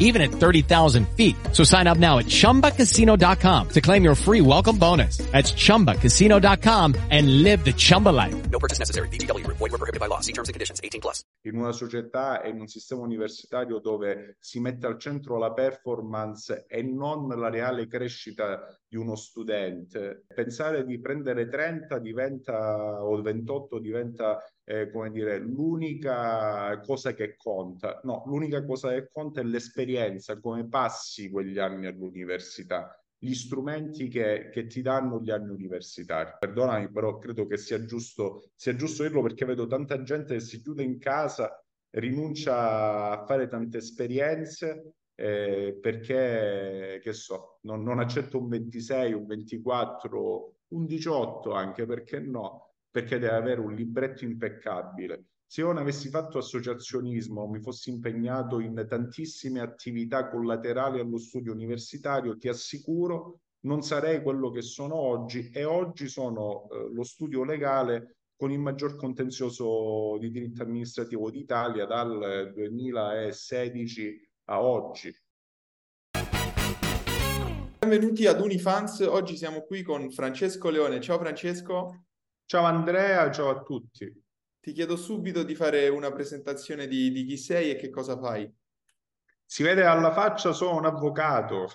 even at 30,000 feet. So sign up now at ChumbaCasino.com to claim your free welcome bonus. That's ChumbaCasino.com and live the Chumba life. No purchase necessary. BGW. Void were prohibited by law. See terms and conditions. 18 plus. in una società e in un sistema universitario dove si mette al centro la performance e non la reale crescita di uno studente, pensare di prendere 30 diventa o 28 diventa eh, come dire l'unica cosa che conta. No, l'unica cosa che conta è l'esperienza, come passi quegli anni all'università gli strumenti che, che, ti danno gli anni universitari. Perdonami, però credo che sia giusto, sia giusto dirlo perché vedo tanta gente che si chiude in casa, rinuncia a fare tante esperienze eh, perché, che so, non, non accetta un 26, un 24, un 18 anche, perché no? Perché deve avere un libretto impeccabile se io non avessi fatto associazionismo, mi fossi impegnato in tantissime attività collaterali allo studio universitario, ti assicuro non sarei quello che sono oggi e oggi sono eh, lo studio legale con il maggior contenzioso di diritto amministrativo d'Italia dal 2016 a oggi. Benvenuti ad Unifans, oggi siamo qui con Francesco Leone. Ciao Francesco. Ciao Andrea, ciao a tutti. Ti chiedo subito di fare una presentazione di, di chi sei e che cosa fai. Si vede alla faccia, sono un avvocato.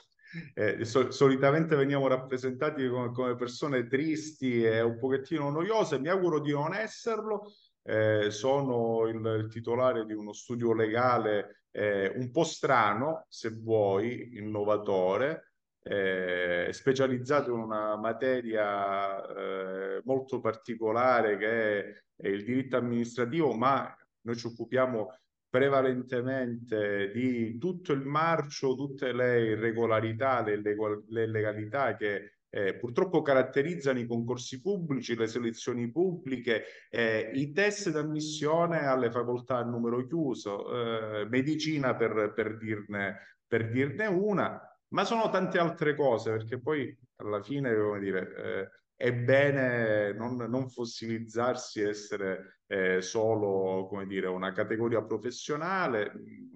Eh, so, solitamente veniamo rappresentati come, come, persone tristi e un pochettino noiose, mi auguro di non esserlo. Eh, sono il, il, titolare di uno studio legale eh, un po' strano, se vuoi, innovatore, eh, specializzato in una materia eh, molto particolare che è, è, il diritto amministrativo, ma noi ci occupiamo prevalentemente di tutto il marcio, tutte le irregolarità, le, le legalità che eh, purtroppo caratterizzano i concorsi pubblici, le selezioni pubbliche, eh, i test d'ammissione alle facoltà a numero chiuso, eh, medicina per, per, dirne, per dirne una, ma sono tante altre cose, perché poi alla fine, come dire, eh, è bene non, non fossilizzarsi, essere eh, solo, come dire, una categoria professionale.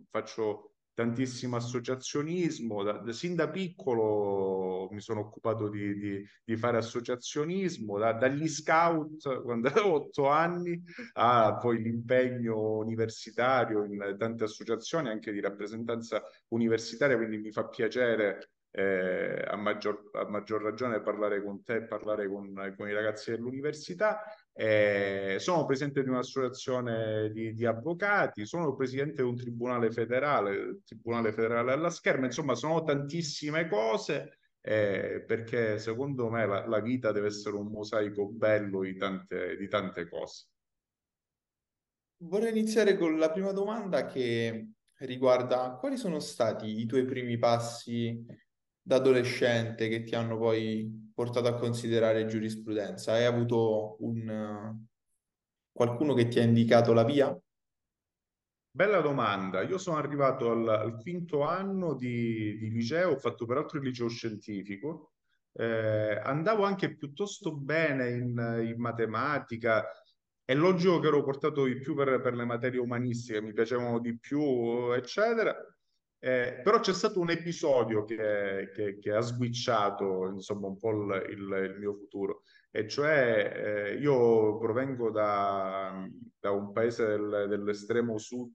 Faccio tantissimo associazionismo, da, da, sin da piccolo mi sono occupato di, di, di fare associazionismo, da, dagli scout quando avevo otto anni a poi l'impegno universitario in tante associazioni, anche di rappresentanza universitaria, quindi mi fa piacere eh, a, maggior, a, maggior, ragione parlare con te parlare con, con, i ragazzi dell'università. Eh, sono presidente di un'associazione di, di, avvocati, sono presidente di un tribunale federale, il Tribunale Federale alla Scherma, insomma sono tantissime cose. Eh, perché secondo me la, la, vita deve essere un mosaico bello di tante, di tante cose. Vorrei iniziare con la prima domanda che riguarda quali sono stati i tuoi primi passi da adolescente che ti hanno poi portato a considerare giurisprudenza? Hai avuto un, qualcuno che ti ha indicato la via? Bella domanda. Io sono arrivato al, al quinto anno di, di, liceo, ho fatto peraltro il liceo scientifico. Eh, andavo anche piuttosto bene in, in, matematica. È logico che ero portato di più per, per le materie umanistiche, mi piacevano di più, eccetera. Eh, però c'è stato un episodio che, che, che ha switchato insomma un po' il, il, il mio futuro. E cioè eh, io provengo da, da un paese del, dell'estremo sud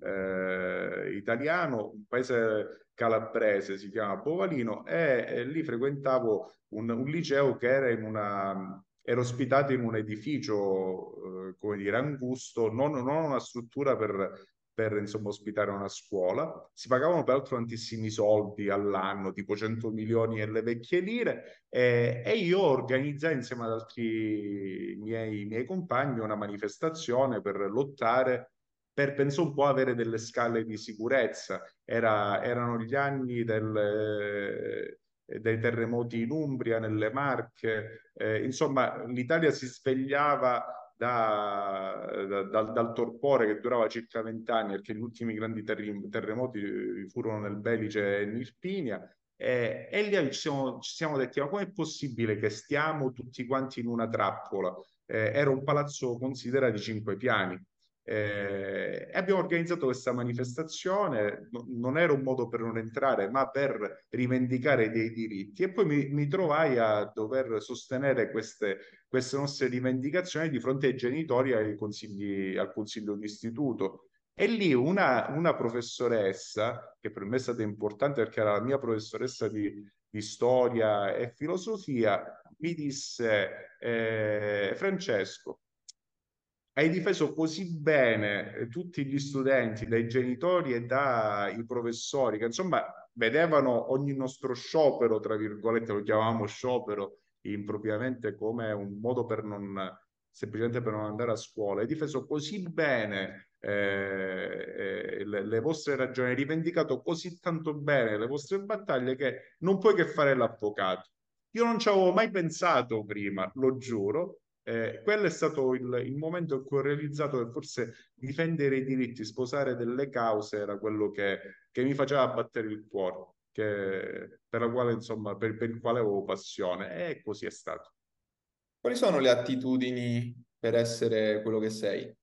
eh, italiano, un paese calabrese, si chiama Povalino e, e lì frequentavo un, un, liceo che era in una era ospitato in un edificio, eh, come dire, angusto, non, non una struttura per, per insomma, ospitare una scuola. Si pagavano peraltro tantissimi soldi all'anno, tipo 100 milioni nelle vecchie lire, eh, e io organizzai insieme ad altri miei, miei compagni una manifestazione per lottare per penso un po' avere delle scale di sicurezza. Era, erano gli anni del, eh, dei terremoti in Umbria, nelle Marche, eh, insomma l'Italia si svegliava da, da, dal, dal, torpore che durava circa vent'anni, perché gli ultimi grandi terremoti furono nel Belice e in Irpinia, e, e lì ci siamo, ci siamo, detti, ma com'è possibile che stiamo tutti quanti in una trappola? Eh, era un palazzo considerato di cinque piani. Eh, abbiamo organizzato questa manifestazione, no, non era un modo per non entrare, ma per rivendicare dei diritti. E poi mi, mi trovai a dover sostenere queste, queste, nostre rivendicazioni di fronte ai genitori ai consigli, al consiglio d'istituto. E lì una, una, professoressa, che per me è stata importante perché era la mia professoressa di, di storia e filosofia, mi disse, eh, Francesco, hai difeso così bene eh, tutti gli studenti, dai genitori e dai professori, che insomma vedevano ogni nostro sciopero, tra virgolette, lo chiamavamo sciopero impropriamente come un modo per non, semplicemente per non andare a scuola. Hai difeso così bene eh, eh, le, le, vostre ragioni, hai rivendicato così tanto bene le vostre battaglie che non puoi che fare l'avvocato. Io non ci avevo mai pensato prima, lo giuro, eh, quello è stato il, il, momento in cui ho realizzato che forse difendere i diritti, sposare delle cause era quello che, che mi faceva battere il cuore, che, per, la quale, insomma, per, per il quale avevo passione e così è stato. Quali sono le attitudini per essere quello che sei?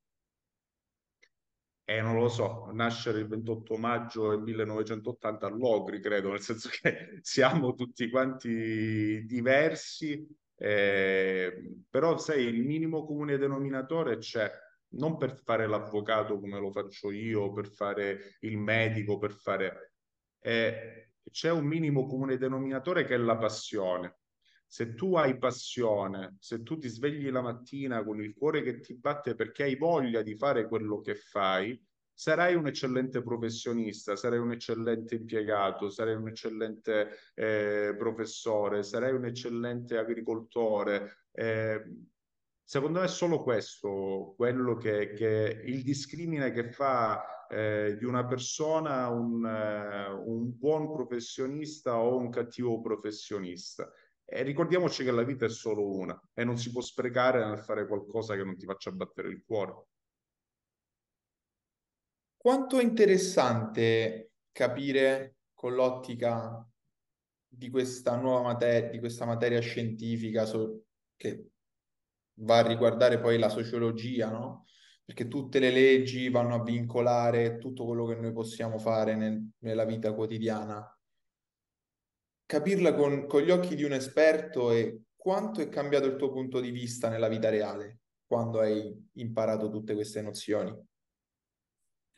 Eh, non lo so, nascere il 28 maggio del 1980 a Logri, credo, nel senso che siamo tutti quanti diversi, eh, però sai, il minimo comune denominatore c'è, non per fare l'avvocato come lo faccio io, per fare il medico, per fare... Eh, c'è un minimo comune denominatore che è la passione. Se tu hai passione, se tu ti svegli la mattina con il cuore che ti batte perché hai voglia di fare quello che fai, sarai un eccellente professionista, sarai un eccellente impiegato, sarai un eccellente eh, professore, sarai un eccellente agricoltore. Eh, secondo me è solo questo quello che, che il discrimine che fa eh, di una persona un, uh, un buon professionista o un cattivo professionista. E ricordiamoci che la vita è solo una e non si può sprecare nel fare qualcosa che non ti faccia battere il cuore. Quanto è interessante capire con l'ottica di questa nuova materia, di questa materia scientifica so, che va a riguardare poi la sociologia, no? Perché tutte le leggi vanno a vincolare tutto quello che noi possiamo fare nel, nella vita quotidiana. Capirla con, con gli occhi di un esperto e quanto è cambiato il tuo punto di vista nella vita reale quando hai imparato tutte queste nozioni.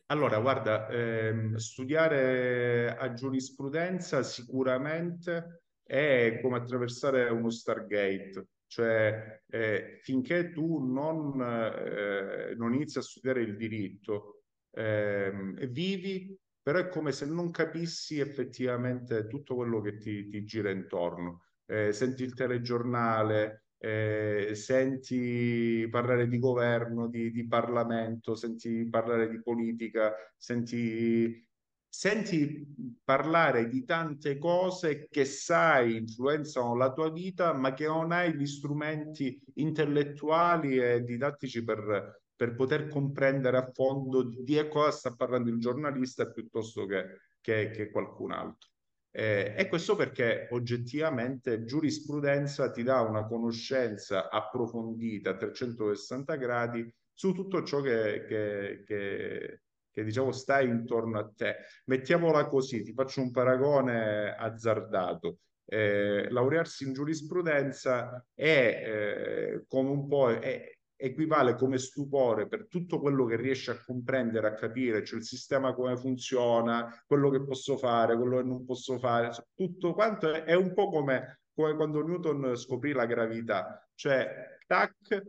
Allora, guarda, ehm, studiare a giurisprudenza sicuramente è come attraversare uno Stargate, cioè eh, finché tu non, eh, non, inizi a studiare il diritto, eh, vivi, però è come se non capissi effettivamente tutto quello che ti, ti gira intorno. Eh, senti il telegiornale, eh, senti parlare di governo, di, di, Parlamento, senti parlare di politica, senti, senti parlare di tante cose che sai influenzano la tua vita, ma che non hai gli strumenti intellettuali e didattici per, per poter comprendere a fondo di cosa sta parlando il giornalista piuttosto che, che, che qualcun altro. Eh, e questo perché oggettivamente giurisprudenza ti dà una conoscenza approfondita a 360 gradi su tutto ciò che, che, che, che diciamo sta intorno a te. Mettiamola così, ti faccio un paragone azzardato. Eh, laurearsi in giurisprudenza è eh, come un po' è, equivale come stupore per tutto quello che riesce a comprendere, a capire, cioè il sistema come funziona, quello che posso fare, quello che non posso fare, tutto quanto è, è un po' come, come, quando Newton scoprì la gravità, cioè tac,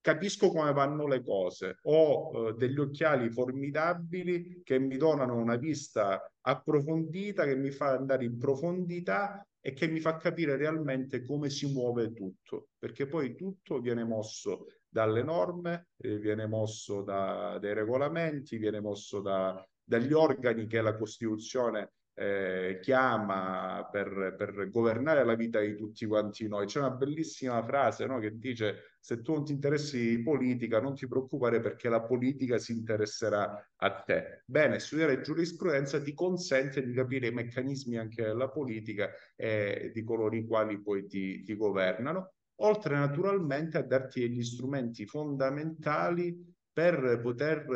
capisco come vanno le cose, ho eh, degli occhiali formidabili che mi donano una vista approfondita, che mi fa andare in profondità e che mi fa capire realmente come si muove tutto, perché poi tutto viene mosso dalle norme, eh, viene mosso da, dai regolamenti, viene mosso da, dagli organi che la Costituzione eh, chiama per, per, governare la vita di tutti quanti noi. C'è una bellissima frase no, che dice se tu non ti interessi di politica, non ti preoccupare perché la politica si interesserà a te. Bene, studiare giurisprudenza ti consente di capire i meccanismi anche della politica e di coloro i quali poi ti, ti governano, oltre naturalmente a darti degli strumenti fondamentali per poter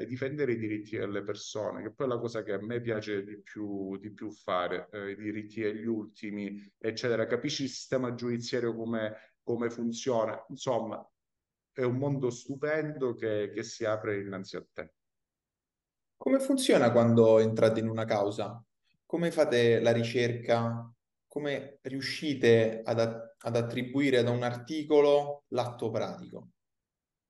eh, difendere i diritti delle persone, che poi è la cosa che a me piace di più, di più fare, eh, i diritti degli ultimi, eccetera. Capisci il sistema giudiziario come, come funziona? Insomma, è un mondo stupendo che, che si apre innanzi a te. Come funziona quando entrate in una causa? Come fate la ricerca? Come riuscite ad, ad attribuire ad un articolo l'atto pratico?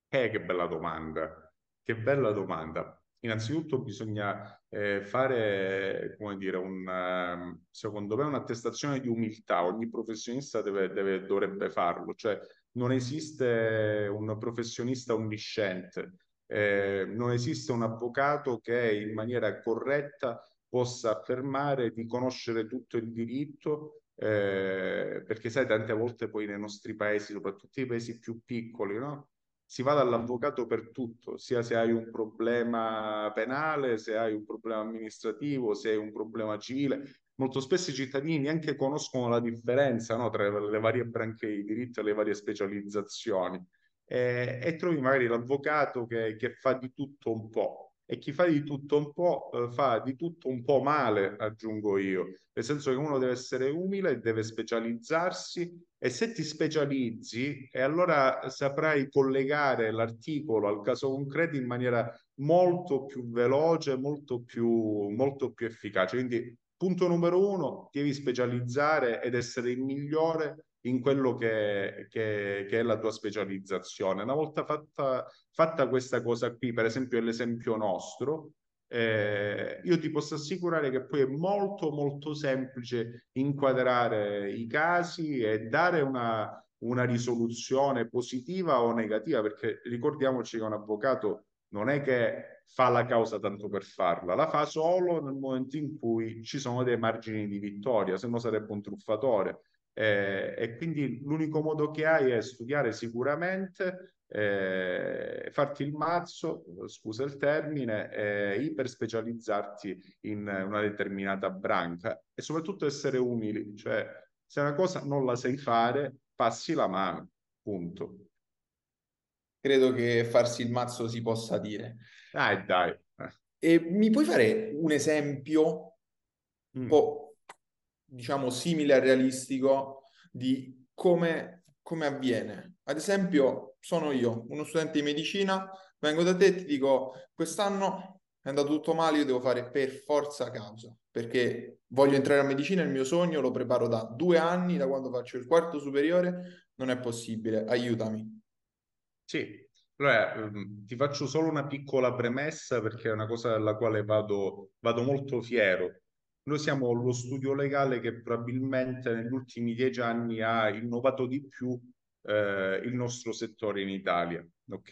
Eh, che bella domanda, che bella domanda. Innanzitutto bisogna eh, fare, come dire, un, uh, secondo me un'attestazione di umiltà. Ogni professionista deve, deve, dovrebbe farlo, cioè non esiste un professionista onnisciente, eh, non esiste un avvocato che in maniera corretta possa affermare di conoscere tutto il diritto, eh, perché sai, tante volte poi nei nostri paesi, soprattutto i paesi più piccoli, no? si va dall'avvocato per tutto, sia se hai un problema penale, se hai un problema amministrativo, se hai un problema civile. Molto spesso i cittadini neanche conoscono la differenza no, tra le varie branche di diritto e le varie specializzazioni. E, e trovi magari l'avvocato che, che fa di tutto un po' e chi fa di tutto un po' eh, fa di tutto un po' male, aggiungo io, nel senso che uno deve essere umile, deve specializzarsi e se ti specializzi, e allora saprai collegare l'articolo al caso concreto in maniera molto più veloce, molto più, molto più efficace. Quindi, punto numero uno, devi specializzare ed essere il migliore in quello che, che, che, è la tua specializzazione. Una volta fatta, fatta questa cosa qui, per esempio l'esempio nostro, eh, io ti posso assicurare che poi è molto molto semplice inquadrare i casi e dare una, una risoluzione positiva o negativa, perché ricordiamoci che un avvocato non è che fa la causa tanto per farla, la fa solo nel momento in cui ci sono dei margini di vittoria, se no sarebbe un truffatore. Eh, e quindi l'unico modo che hai è studiare sicuramente, eh, farti il mazzo, scusa il termine, eh, iperspecializzarti in una determinata branca e soprattutto essere umili, cioè se una cosa non la sai fare, passi la mano, punto. Credo che farsi il mazzo si possa dire. Dai, dai. E mi puoi fare un esempio un mm. po' diciamo, simile al realistico di come, come avviene. Ad esempio, sono io, uno studente di medicina, vengo da te e ti dico, quest'anno è andato tutto male, io devo fare per forza causa, perché voglio entrare a medicina, il mio sogno lo preparo da due anni, da quando faccio il quarto superiore, non è possibile, aiutami. Sì, allora, ehm, ti faccio solo una piccola premessa perché è una cosa della quale vado, vado molto fiero. Noi siamo lo studio legale che probabilmente negli ultimi dieci anni ha innovato di più eh, il nostro settore in Italia, ok?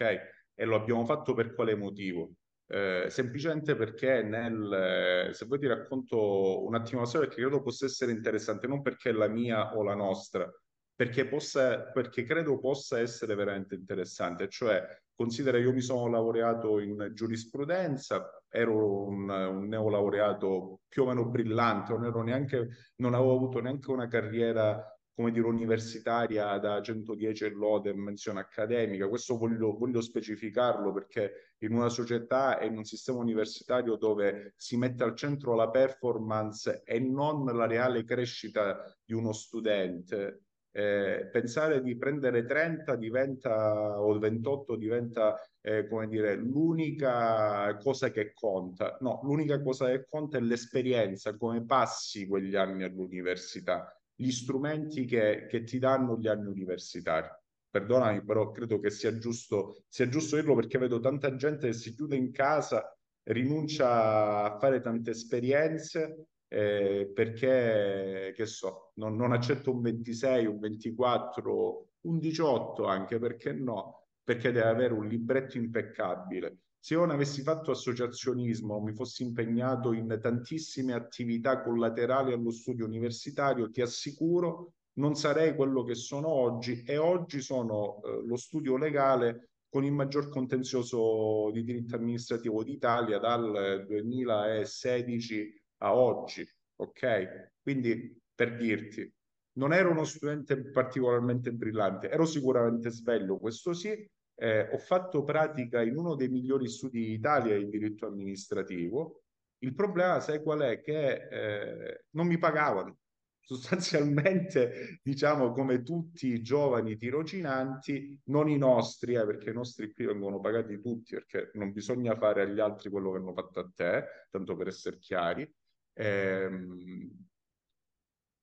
E lo abbiamo fatto per quale motivo? Eh, semplicemente perché nel, se vuoi ti racconto un attimo la storia perché credo possa essere interessante, non perché è la mia o la nostra, perché, possa, perché credo possa essere veramente interessante. Cioè, considera io mi sono laureato in giurisprudenza, ero un, un neolaureato più o meno brillante, non, neanche, non avevo avuto neanche una carriera come dire, universitaria da 110 e lode menzione accademica. Questo voglio, voglio, specificarlo perché in una società e in un sistema universitario dove si mette al centro la performance e non la reale crescita di uno studente, eh, pensare di prendere 30 diventa, o 28 diventa, eh, come dire, l'unica cosa che conta. No, l'unica cosa che conta è l'esperienza, come passi quegli anni all'università, gli strumenti che, che ti danno gli anni universitari. Perdonami, però credo che sia giusto, sia giusto dirlo perché vedo tanta gente che si chiude in casa, rinuncia a fare tante esperienze eh, perché, che so, non, non, accetto un 26, un 24, un 18 anche, perché no? Perché deve avere un libretto impeccabile. Se io non avessi fatto associazionismo, mi fossi impegnato in tantissime attività collaterali allo studio universitario, ti assicuro non sarei quello che sono oggi e oggi sono eh, lo studio legale con il maggior contenzioso di diritto amministrativo d'Italia dal 2016 a oggi, ok? Quindi per dirti, non ero uno studente particolarmente brillante, ero sicuramente sveglio, questo sì, eh, ho fatto pratica in uno dei migliori studi d'Italia di diritto amministrativo. Il problema, sai qual è? Che eh, non mi pagavano. Sostanzialmente, diciamo, come tutti i giovani tirocinanti, non i nostri, eh, perché i nostri qui vengono pagati tutti, perché non bisogna fare agli altri quello che hanno fatto a te, tanto per essere chiari. Ehm,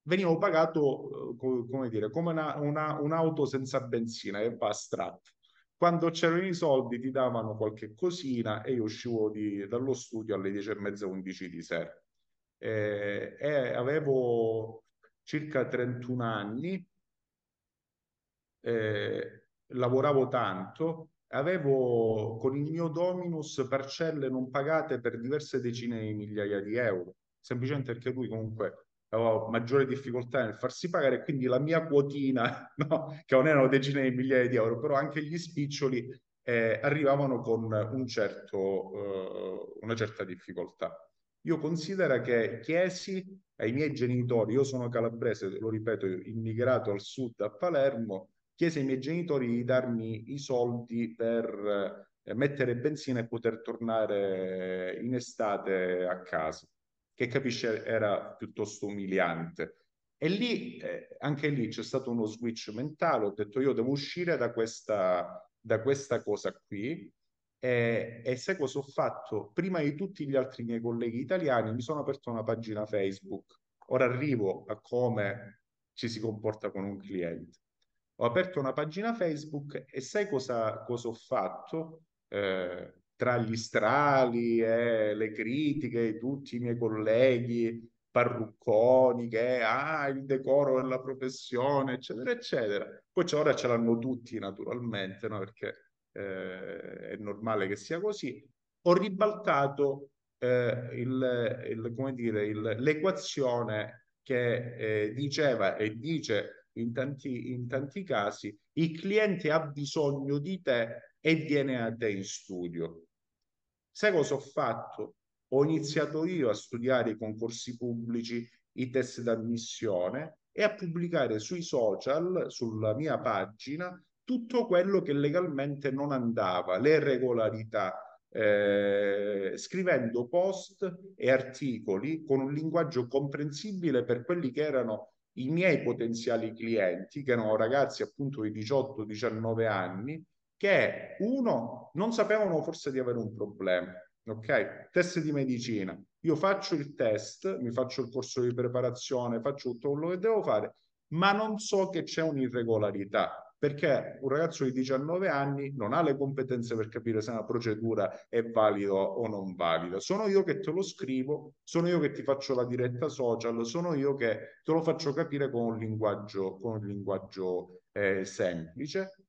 venivo pagato, eh, come dire, come una, una, un'auto senza benzina e va astratto quando c'erano i soldi ti davano qualche cosina e io uscivo di, dallo studio alle 10 e mezza, 11 di sera. E, e avevo circa 31 anni, eh, lavoravo tanto, avevo con il mio Dominus parcelle non pagate per diverse decine di migliaia di euro, semplicemente perché lui comunque avevo maggiore difficoltà nel farsi pagare, quindi la mia quotina, no? che non erano decine di migliaia di euro, però anche gli spiccioli eh, arrivavano con un certo, uh, una certa difficoltà. Io considero che chiesi ai miei genitori, io sono calabrese, lo ripeto, immigrato al sud a Palermo, chiesi ai miei genitori di darmi i soldi per eh, mettere benzina e poter tornare in estate a casa che capisce era piuttosto umiliante. E lì, eh, anche lì c'è stato uno switch mentale, ho detto io devo uscire da questa, da questa cosa qui e, e sai cosa ho fatto? Prima di tutti gli altri miei colleghi italiani mi sono aperto una pagina Facebook. Ora arrivo a come ci si comporta con un cliente. Ho aperto una pagina Facebook e sai cosa, cosa ho fatto? Eh, tra gli strali e le critiche di tutti i miei colleghi parrucconi che ah, il decoro della professione, eccetera, eccetera. Poi ora ce l'hanno tutti naturalmente, no? perché eh, è normale che sia così. Ho ribaltato eh, il, il, come dire, il, l'equazione che eh, diceva e dice in tanti, in tanti casi il cliente ha bisogno di te e viene a te in studio. Sai cosa ho fatto? Ho iniziato io a studiare i concorsi pubblici, i test d'ammissione e a pubblicare sui social, sulla mia pagina, tutto quello che legalmente non andava, le irregolarità, eh, scrivendo post e articoli con un linguaggio comprensibile per quelli che erano i miei potenziali clienti, che erano ragazzi appunto di 18-19 anni, che uno non sapevano forse di avere un problema. Ok? Test di medicina. Io faccio il test, mi faccio il corso di preparazione, faccio tutto quello che devo fare, ma non so che c'è un'irregolarità perché un ragazzo di 19 anni non ha le competenze per capire se una procedura è valida o non valida. Sono io che te lo scrivo, sono io che ti faccio la diretta social, sono io che te lo faccio capire con un linguaggio, con un linguaggio eh, semplice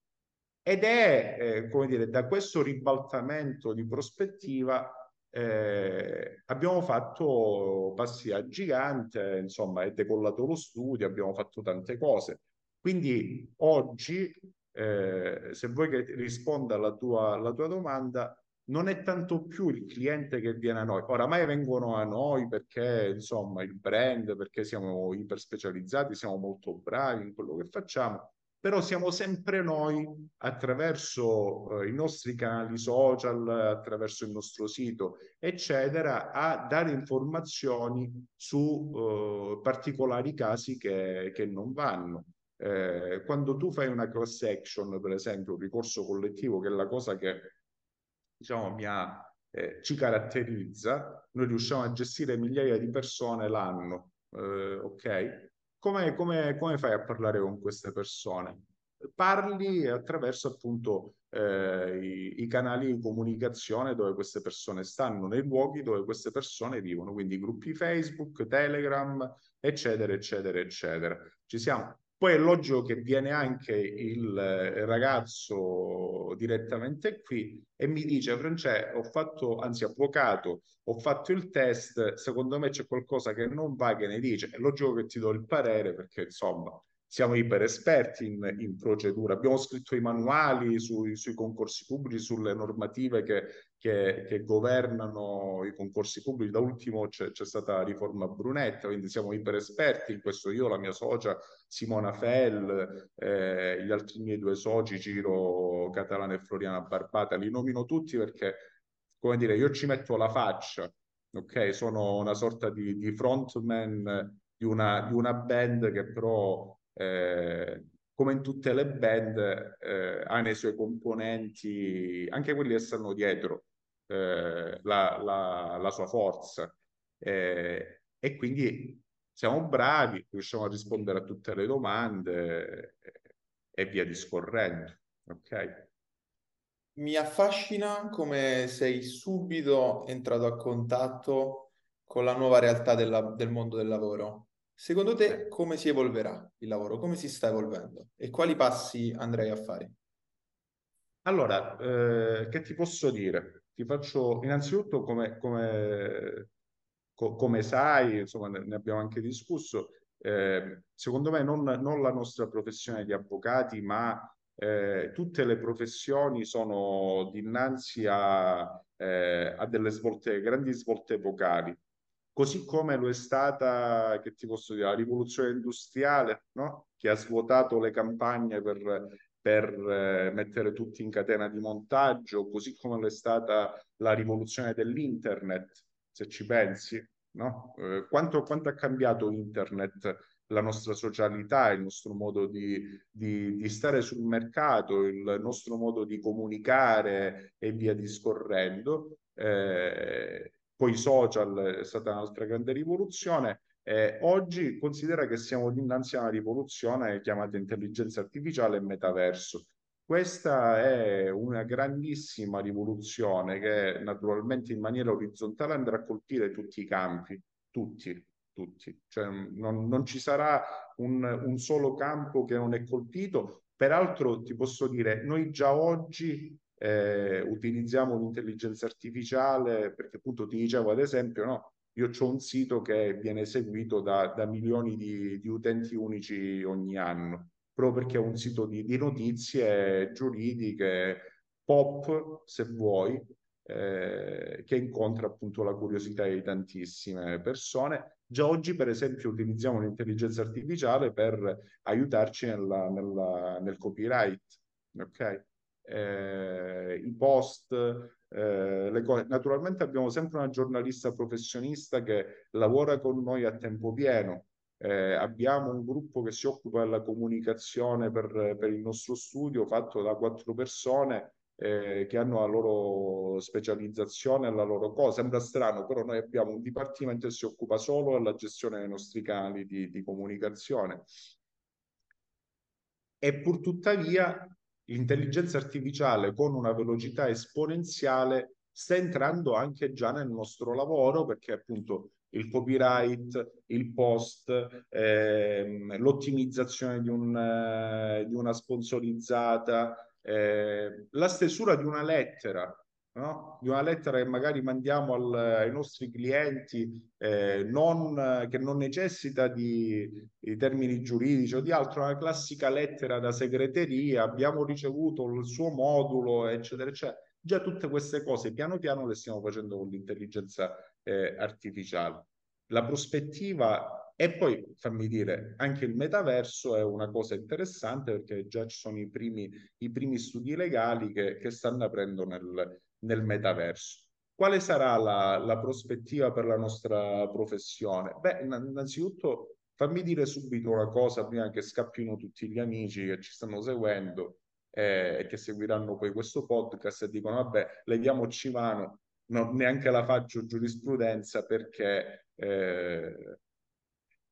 ed è, eh, come dire, da questo ribaltamento di prospettiva eh, abbiamo fatto passi a gigante, insomma, è decollato lo studio, abbiamo fatto tante cose. Quindi oggi, eh, se vuoi che risponda alla tua, alla tua domanda, non è tanto più il cliente che viene a noi. Oramai vengono a noi perché, insomma, il brand, perché siamo iper specializzati, siamo molto bravi in quello che facciamo, però siamo sempre noi attraverso eh, i nostri canali social, attraverso il nostro sito, eccetera, a dare informazioni su eh, particolari casi che, che non vanno. Eh, quando tu fai una class action, per esempio, un ricorso collettivo, che è la cosa che diciamo mi ha, eh, ci caratterizza, noi riusciamo a gestire migliaia di persone l'anno, eh, ok? Come, come, come fai a parlare con queste persone? Parli attraverso appunto eh, i, i, canali di comunicazione dove queste persone stanno, nei luoghi dove queste persone vivono, quindi gruppi Facebook, Telegram, eccetera, eccetera, eccetera. Ci siamo. Poi è logico che viene anche il ragazzo direttamente qui e mi dice, Francesco, ho fatto, anzi avvocato, ho fatto il test, secondo me c'è qualcosa che non va, che ne dice. È logico che ti do il parere perché insomma siamo iper esperti in, in procedura, abbiamo scritto i manuali sui, sui concorsi pubblici, sulle normative che, che, che, governano i concorsi pubblici. Da ultimo c'è, c'è stata la riforma Brunetta, quindi siamo iper esperti in questo. Io, la mia socia Simona Fell, eh, gli altri miei due soci, Ciro Catalano e Floriana Barbata, li nomino tutti perché, come dire, io ci metto la faccia, ok? Sono una sorta di, di frontman di una, di una band che però eh, come in tutte le band, eh, ha nei suoi componenti, anche quelli che stanno dietro, eh, la, la, la, sua forza. Eh, e quindi siamo bravi, riusciamo a rispondere a tutte le domande e via discorrendo. Ok? Mi affascina come sei subito entrato a contatto con la nuova realtà della, del mondo del lavoro. Secondo te come si evolverà il lavoro? Come si sta evolvendo? E quali passi andrei a fare? Allora, eh, che ti posso dire? Ti faccio innanzitutto come, come, co- come sai, insomma, ne, abbiamo anche discusso, eh, secondo me non, non, la nostra professione di avvocati, ma eh, tutte le professioni sono dinanzi a, eh, a delle svolte, grandi svolte epocali così come lo è stata, che ti posso dire, la rivoluzione industriale, no? che ha svuotato le campagne per, per eh, mettere tutti in catena di montaggio, così come lo è stata la rivoluzione dell'internet, se ci pensi. No? Eh, quanto, quanto ha cambiato internet la nostra socialità, il nostro modo di, di, di, stare sul mercato, il nostro modo di comunicare e via discorrendo. Eh, poi social è stata un'altra grande rivoluzione. Eh, oggi considera che siamo dinanzi a una rivoluzione chiamata intelligenza artificiale e metaverso. Questa è una grandissima rivoluzione che naturalmente in maniera orizzontale andrà a colpire tutti i campi, tutti, tutti. Cioè, non, non ci sarà un, un solo campo che non è colpito. Peraltro ti posso dire, noi già oggi eh, utilizziamo l'intelligenza artificiale perché appunto ti dicevo ad esempio no, io ho un sito che viene seguito da, da milioni di, di, utenti unici ogni anno proprio perché è un sito di, di notizie giuridiche pop se vuoi eh, che incontra appunto la curiosità di tantissime persone già oggi per esempio utilizziamo l'intelligenza artificiale per aiutarci nella, nella, nel copyright ok eh, i post, eh, le cose. Naturalmente abbiamo sempre una giornalista professionista che lavora con noi a tempo pieno. Eh, abbiamo un gruppo che si occupa della comunicazione per, per il nostro studio fatto da quattro persone eh, che hanno la loro specializzazione, la loro cosa. Sembra strano, però noi abbiamo un dipartimento che si occupa solo della gestione dei nostri canali di, di comunicazione. E pur tuttavia l'intelligenza artificiale con una velocità esponenziale sta entrando anche già nel nostro lavoro perché appunto il copyright, il post, ehm, l'ottimizzazione di, un, eh, di una sponsorizzata, eh, la stesura di una lettera no? di una lettera che magari mandiamo al, ai nostri clienti eh, non, che non necessita di, di, termini giuridici o di altro, una classica lettera da segreteria, abbiamo ricevuto il suo modulo, eccetera, eccetera. Già tutte queste cose piano piano le stiamo facendo con l'intelligenza eh, artificiale. La prospettiva e poi fammi dire, anche il metaverso è una cosa interessante perché già ci sono i primi, i primi studi legali che, che stanno aprendo nel, nel metaverso. Quale sarà la, la prospettiva per la nostra professione? Beh, innanzitutto fammi dire subito una cosa prima che scappino tutti gli amici che ci stanno seguendo eh, e che seguiranno poi questo podcast e dicono vabbè, leviamoci mano, non, neanche la faccio giurisprudenza perché eh,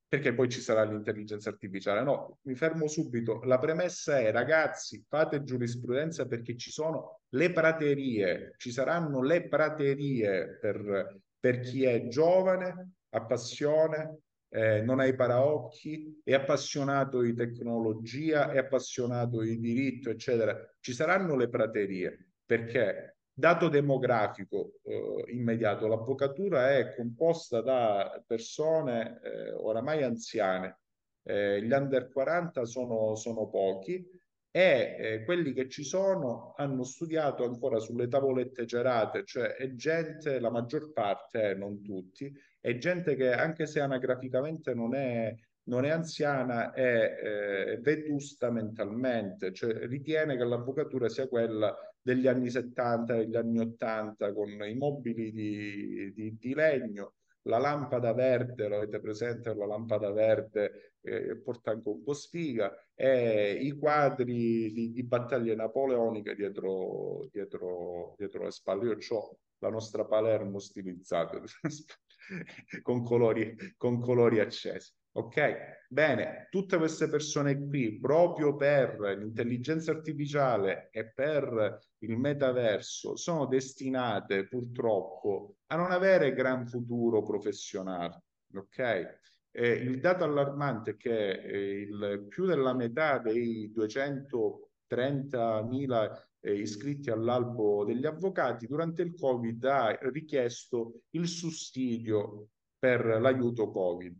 perché poi ci sarà l'intelligenza artificiale. No, mi fermo subito. La premessa è, ragazzi, fate giurisprudenza perché ci sono le praterie, ci saranno le praterie per, per chi è giovane, ha passione, eh, non ha i paraocchi, è appassionato di tecnologia, è appassionato di diritto, eccetera. Ci saranno le praterie perché Dato demografico eh, immediato, l'avvocatura è composta da persone eh, oramai anziane, eh, gli under 40 sono, sono pochi e eh, quelli che ci sono hanno studiato ancora sulle tavolette cerate, cioè è gente, la maggior parte, eh, non tutti, è gente che anche se anagraficamente non è, non è anziana, è eh, vetusta mentalmente, cioè ritiene che l'avvocatura sia quella degli anni 70, degli anni 80, con i mobili di, di, di legno, la lampada verde, l'avete presente la lampada verde eh, porta anche un po' sfiga, e i quadri di, di battaglie napoleoniche dietro, dietro, dietro le spalle. Io ho la nostra Palermo stilizzata con colori, con colori accesi. Ok? Bene, tutte queste persone qui, proprio per l'intelligenza artificiale e per il metaverso, sono destinate purtroppo a non avere gran futuro professionale. Ok? Eh, il dato allarmante è che eh, il, più della metà dei 230.000 eh, iscritti all'albo degli avvocati durante il Covid ha richiesto il sussidio per l'aiuto Covid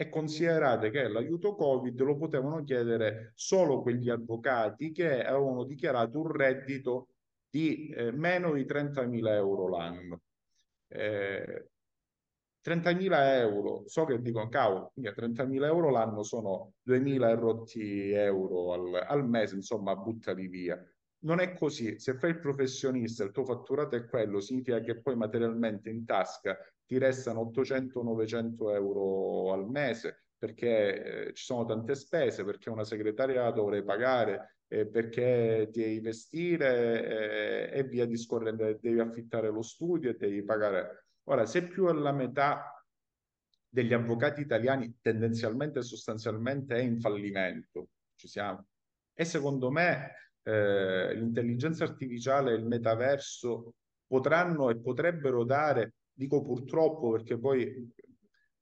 e considerate che l'aiuto Covid lo potevano chiedere solo quegli avvocati che avevano dichiarato un reddito di eh, meno di 30.000 euro l'anno. Eh, 30.000 euro, so che dicono, cavolo, 30.000 euro l'anno sono 2.000 rotti euro al, al mese, insomma, buttali via. Non è così, se fai il professionista, il tuo fatturato è quello, significa che poi materialmente in tasca ti restano 800-900 euro al mese perché eh, ci sono tante spese, perché una segretaria la dovrei pagare, eh, perché devi vestire eh, e via discorrendo, devi affittare lo studio e devi pagare. Ora, se più alla metà degli avvocati italiani tendenzialmente e sostanzialmente è in fallimento, ci siamo. E secondo me eh, l'intelligenza artificiale e il metaverso potranno e potrebbero dare Dico purtroppo perché poi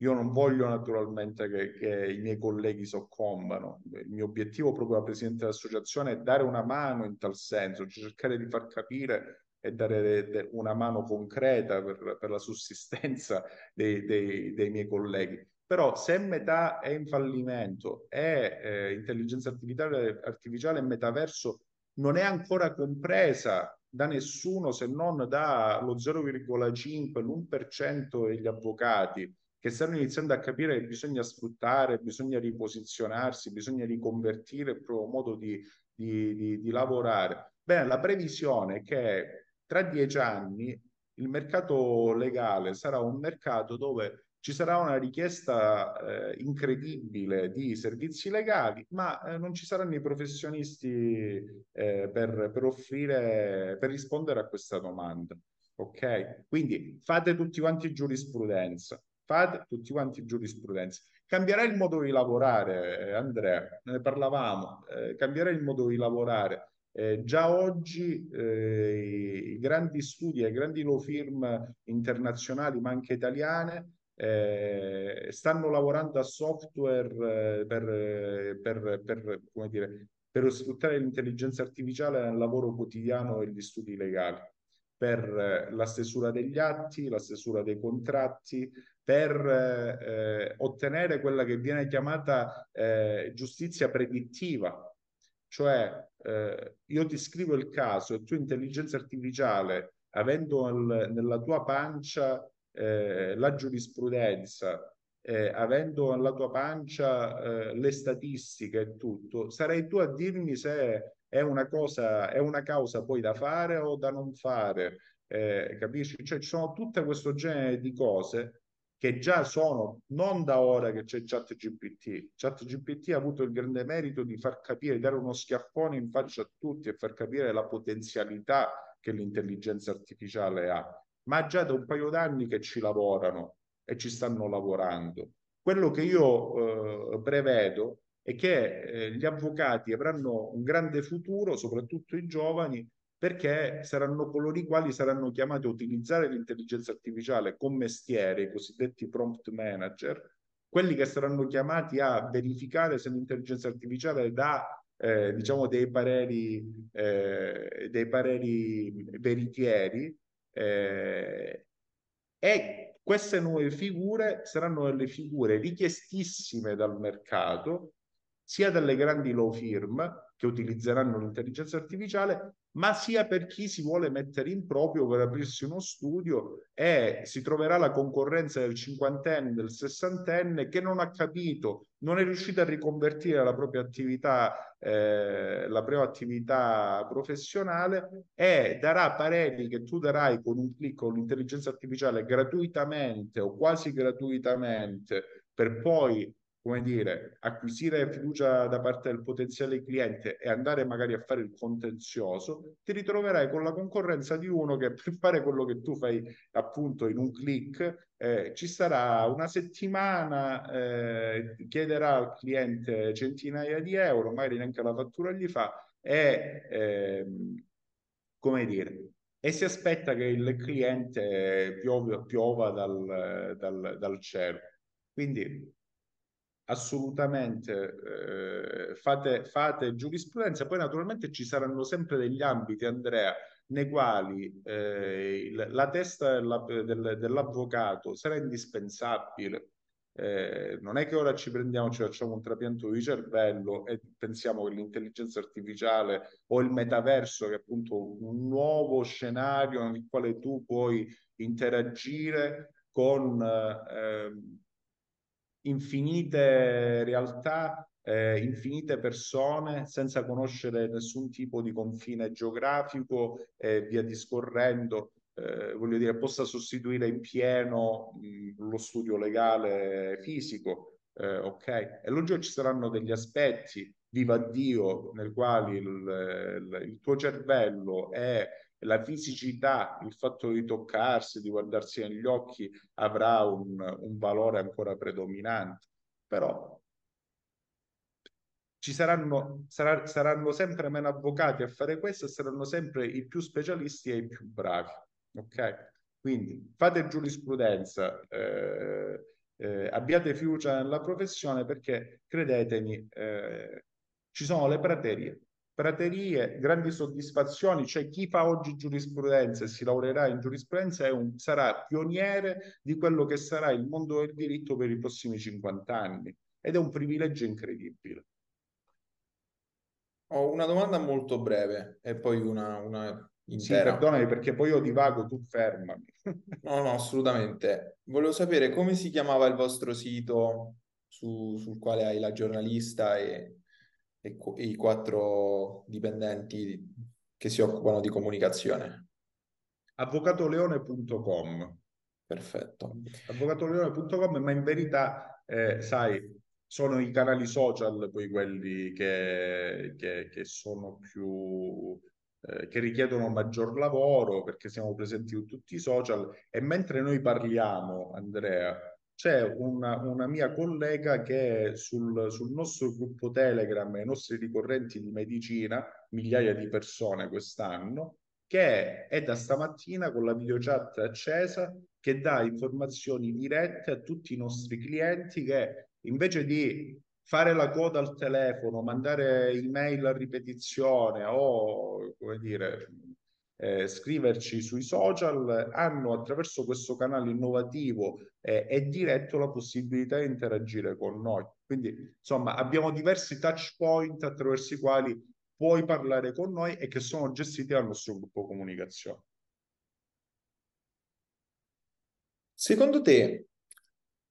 io non voglio naturalmente che, che, i miei colleghi soccombano. Il mio obiettivo proprio da presidente dell'associazione è dare una mano in tal senso, cioè cercare di far capire e dare una mano concreta per, per la sussistenza dei, dei, dei, miei colleghi. Però se metà è in fallimento e eh, intelligenza artificiale, artificiale e metaverso non è ancora compresa da nessuno se non dallo 0,5, l'1% degli avvocati che stanno iniziando a capire che bisogna sfruttare, bisogna riposizionarsi, bisogna riconvertire il proprio modo di, di, di, di lavorare. Bene, la previsione è che tra dieci anni il mercato legale sarà un mercato dove ci sarà una richiesta eh, incredibile di servizi legali, ma eh, non ci saranno i professionisti eh, per, per offrire, per rispondere a questa domanda. Ok? Quindi fate tutti quanti giurisprudenza, fate tutti quanti giurisprudenza. Cambierà il modo di lavorare, eh, Andrea, ne parlavamo, eh, cambierà il modo di lavorare. Eh, già oggi eh, i grandi studi e grandi law firm internazionali, ma anche italiane, eh, stanno lavorando a software eh, per, per, per, come dire, per sfruttare l'intelligenza artificiale nel lavoro quotidiano e gli studi legali, per eh, la stesura degli atti, la stesura dei contratti, per eh, ottenere quella che viene chiamata eh, giustizia predittiva, cioè eh, io ti scrivo il caso e tu intelligenza artificiale, avendo nel, nella tua pancia eh, la giurisprudenza, eh, avendo alla tua pancia eh, le statistiche e tutto, sarai tu a dirmi se è una cosa, è una causa poi da fare o da non fare, eh, capisci? Cioè ci sono tutto questo genere di cose che già sono non da ora che c'è ChatGPT. ChatGPT ha avuto il grande merito di far capire, dare uno schiaffone in faccia a tutti e far capire la potenzialità che l'intelligenza artificiale ha ma già da un paio d'anni che ci lavorano e ci stanno lavorando. Quello che io eh, prevedo è che eh, gli avvocati avranno un grande futuro, soprattutto i giovani, perché saranno coloro i quali saranno chiamati a utilizzare l'intelligenza artificiale con mestiere, i cosiddetti prompt manager, quelli che saranno chiamati a verificare se l'intelligenza artificiale dà eh, diciamo dei pareri, eh, dei pareri veritieri eh, e Queste nuove figure saranno delle figure richiestissime dal mercato, sia dalle grandi law firm che utilizzeranno l'intelligenza artificiale, ma sia per chi si vuole mettere in proprio per aprirsi uno studio e si troverà la concorrenza del cinquantenne, del sessantenne che non ha capito, non è riuscito a riconvertire la propria attività, eh, la propria attività professionale e darà pareri che tu darai con un clic con l'intelligenza artificiale gratuitamente o quasi gratuitamente per poi come dire, acquisire fiducia da parte del potenziale cliente e andare magari a fare il contenzioso, ti ritroverai con la concorrenza di uno che per fare quello che tu fai appunto in un click, eh, ci sarà una settimana, eh, chiederà al cliente centinaia di euro, magari neanche la fattura gli fa, e eh, come dire, e si aspetta che il cliente piova, piova dal, dal, dal cielo. Quindi assolutamente eh, fate, fate, giurisprudenza, poi naturalmente ci saranno sempre degli ambiti, Andrea, nei quali eh, il, la testa della, del, dell'avvocato sarà indispensabile. Eh, non è che ora ci prendiamo, ci facciamo un trapianto di cervello e pensiamo che l'intelligenza artificiale o il metaverso, che è appunto un nuovo scenario nel quale tu puoi interagire con eh, infinite realtà, eh, infinite persone senza conoscere nessun tipo di confine geografico e via discorrendo. Eh, voglio dire, possa sostituire in pieno mh, lo studio legale fisico, eh, ok? E logico ci saranno degli aspetti, viva Dio, nel quali il, il, il tuo cervello è la fisicità, il fatto di toccarsi, di guardarsi negli occhi avrà un, un valore ancora predominante, però ci saranno, sarà, saranno sempre meno avvocati a fare questo e saranno sempre i più specialisti e i più bravi. Ok? Quindi fate giurisprudenza, eh, eh, abbiate fiducia nella professione perché credetemi, eh, ci sono le praterie praterie, grandi soddisfazioni, cioè chi fa oggi giurisprudenza e si laureerà in giurisprudenza un, sarà pioniere di quello che sarà il mondo del diritto per i prossimi 50 anni ed è un privilegio incredibile. Ho una domanda molto breve e poi una, una intera. Sì, perdonami perché poi io divago, tu fermami. no, no, assolutamente. Volevo sapere come si chiamava il vostro sito su, sul quale hai la giornalista e e, i quattro dipendenti che si occupano di comunicazione? Avvocatoleone.com. Perfetto. Avvocatoleone.com, ma in verità, eh, sai, sono i canali social poi quelli che, che, che sono più eh, che richiedono maggior lavoro perché siamo presenti su tutti i social e mentre noi parliamo, Andrea, c'è una, una, mia collega che sul, sul, nostro gruppo Telegram, i nostri ricorrenti di medicina, migliaia di persone quest'anno, che è da stamattina con la videochat accesa, che dà informazioni dirette a tutti i nostri clienti che invece di fare la coda al telefono, mandare email a ripetizione o, come dire, eh, scriverci sui social, hanno attraverso questo canale innovativo eh, e diretto la possibilità di interagire con noi. Quindi, insomma, abbiamo diversi touch point attraverso i quali puoi parlare con noi e che sono gestiti dal nostro gruppo comunicazione. Secondo te,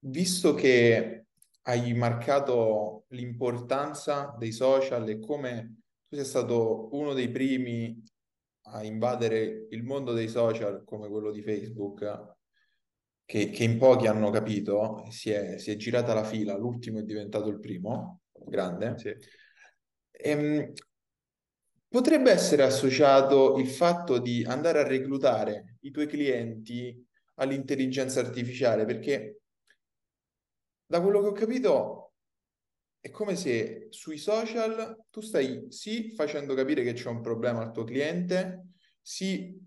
visto che hai marcato l'importanza dei social e come tu sei stato uno dei primi a invadere il mondo dei social come quello di Facebook, che, che in pochi hanno capito, si è, si è, girata la fila, l'ultimo è diventato il primo, grande. Sì. Ehm, potrebbe essere associato il fatto di andare a reclutare i tuoi clienti all'intelligenza artificiale, perché da quello che ho capito è come se sui social tu stai sì facendo capire che c'è un problema al tuo cliente, sì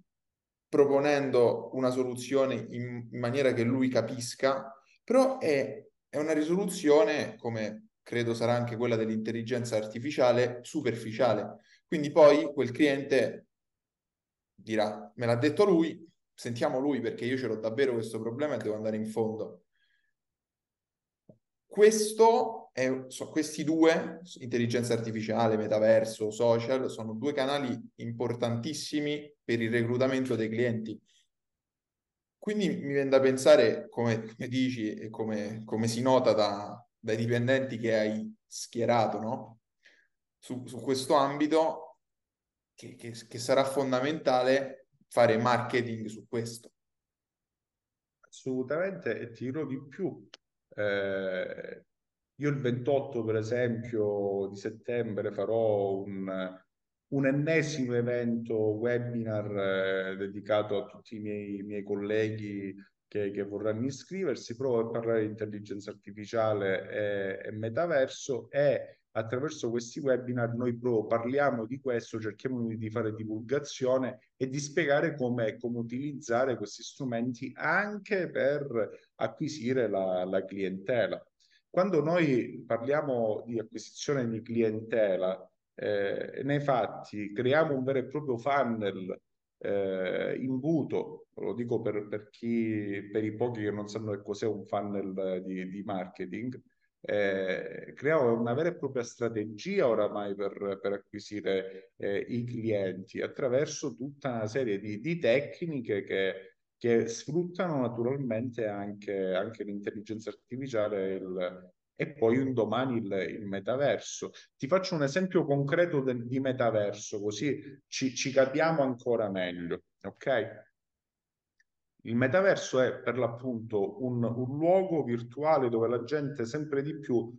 proponendo una soluzione in, in maniera che lui capisca, però è, è una risoluzione, come credo sarà anche quella dell'intelligenza artificiale, superficiale. Quindi poi quel cliente dirà, me l'ha detto lui, sentiamo lui perché io ce l'ho davvero questo problema e devo andare in fondo. Questo è, so, questi due, intelligenza artificiale, metaverso, social, sono due canali importantissimi per il reclutamento dei clienti. Quindi mi viene da pensare, come, come dici e come, come si nota da, dai dipendenti che hai schierato, no? Su, su questo ambito, che, che, che sarà fondamentale fare marketing su questo. Assolutamente, e ti dirò di più. Eh, io il 28, per esempio, di settembre farò un, un ennesimo evento webinar eh, dedicato a tutti i miei, miei colleghi che, che, vorranno iscriversi, proprio a parlare di intelligenza artificiale e, e metaverso e attraverso questi webinar noi proprio parliamo di questo, cerchiamo di fare divulgazione e di spiegare come, come utilizzare questi strumenti anche per acquisire la, la clientela. Quando noi parliamo di acquisizione di clientela, eh, nei fatti creiamo un vero e proprio funnel eh, imbuto, lo dico per, per, chi, per i pochi che non sanno che cos'è un funnel di, di marketing, eh, creiamo una vera e propria strategia oramai per, per acquisire eh, i clienti attraverso tutta una serie di, di tecniche che, che, sfruttano naturalmente anche, anche l'intelligenza artificiale il, e poi un domani il, il, metaverso. Ti faccio un esempio concreto del, di metaverso, così ci, ci capiamo ancora meglio, ok? Il metaverso è per l'appunto un, un, luogo virtuale dove la gente sempre di più,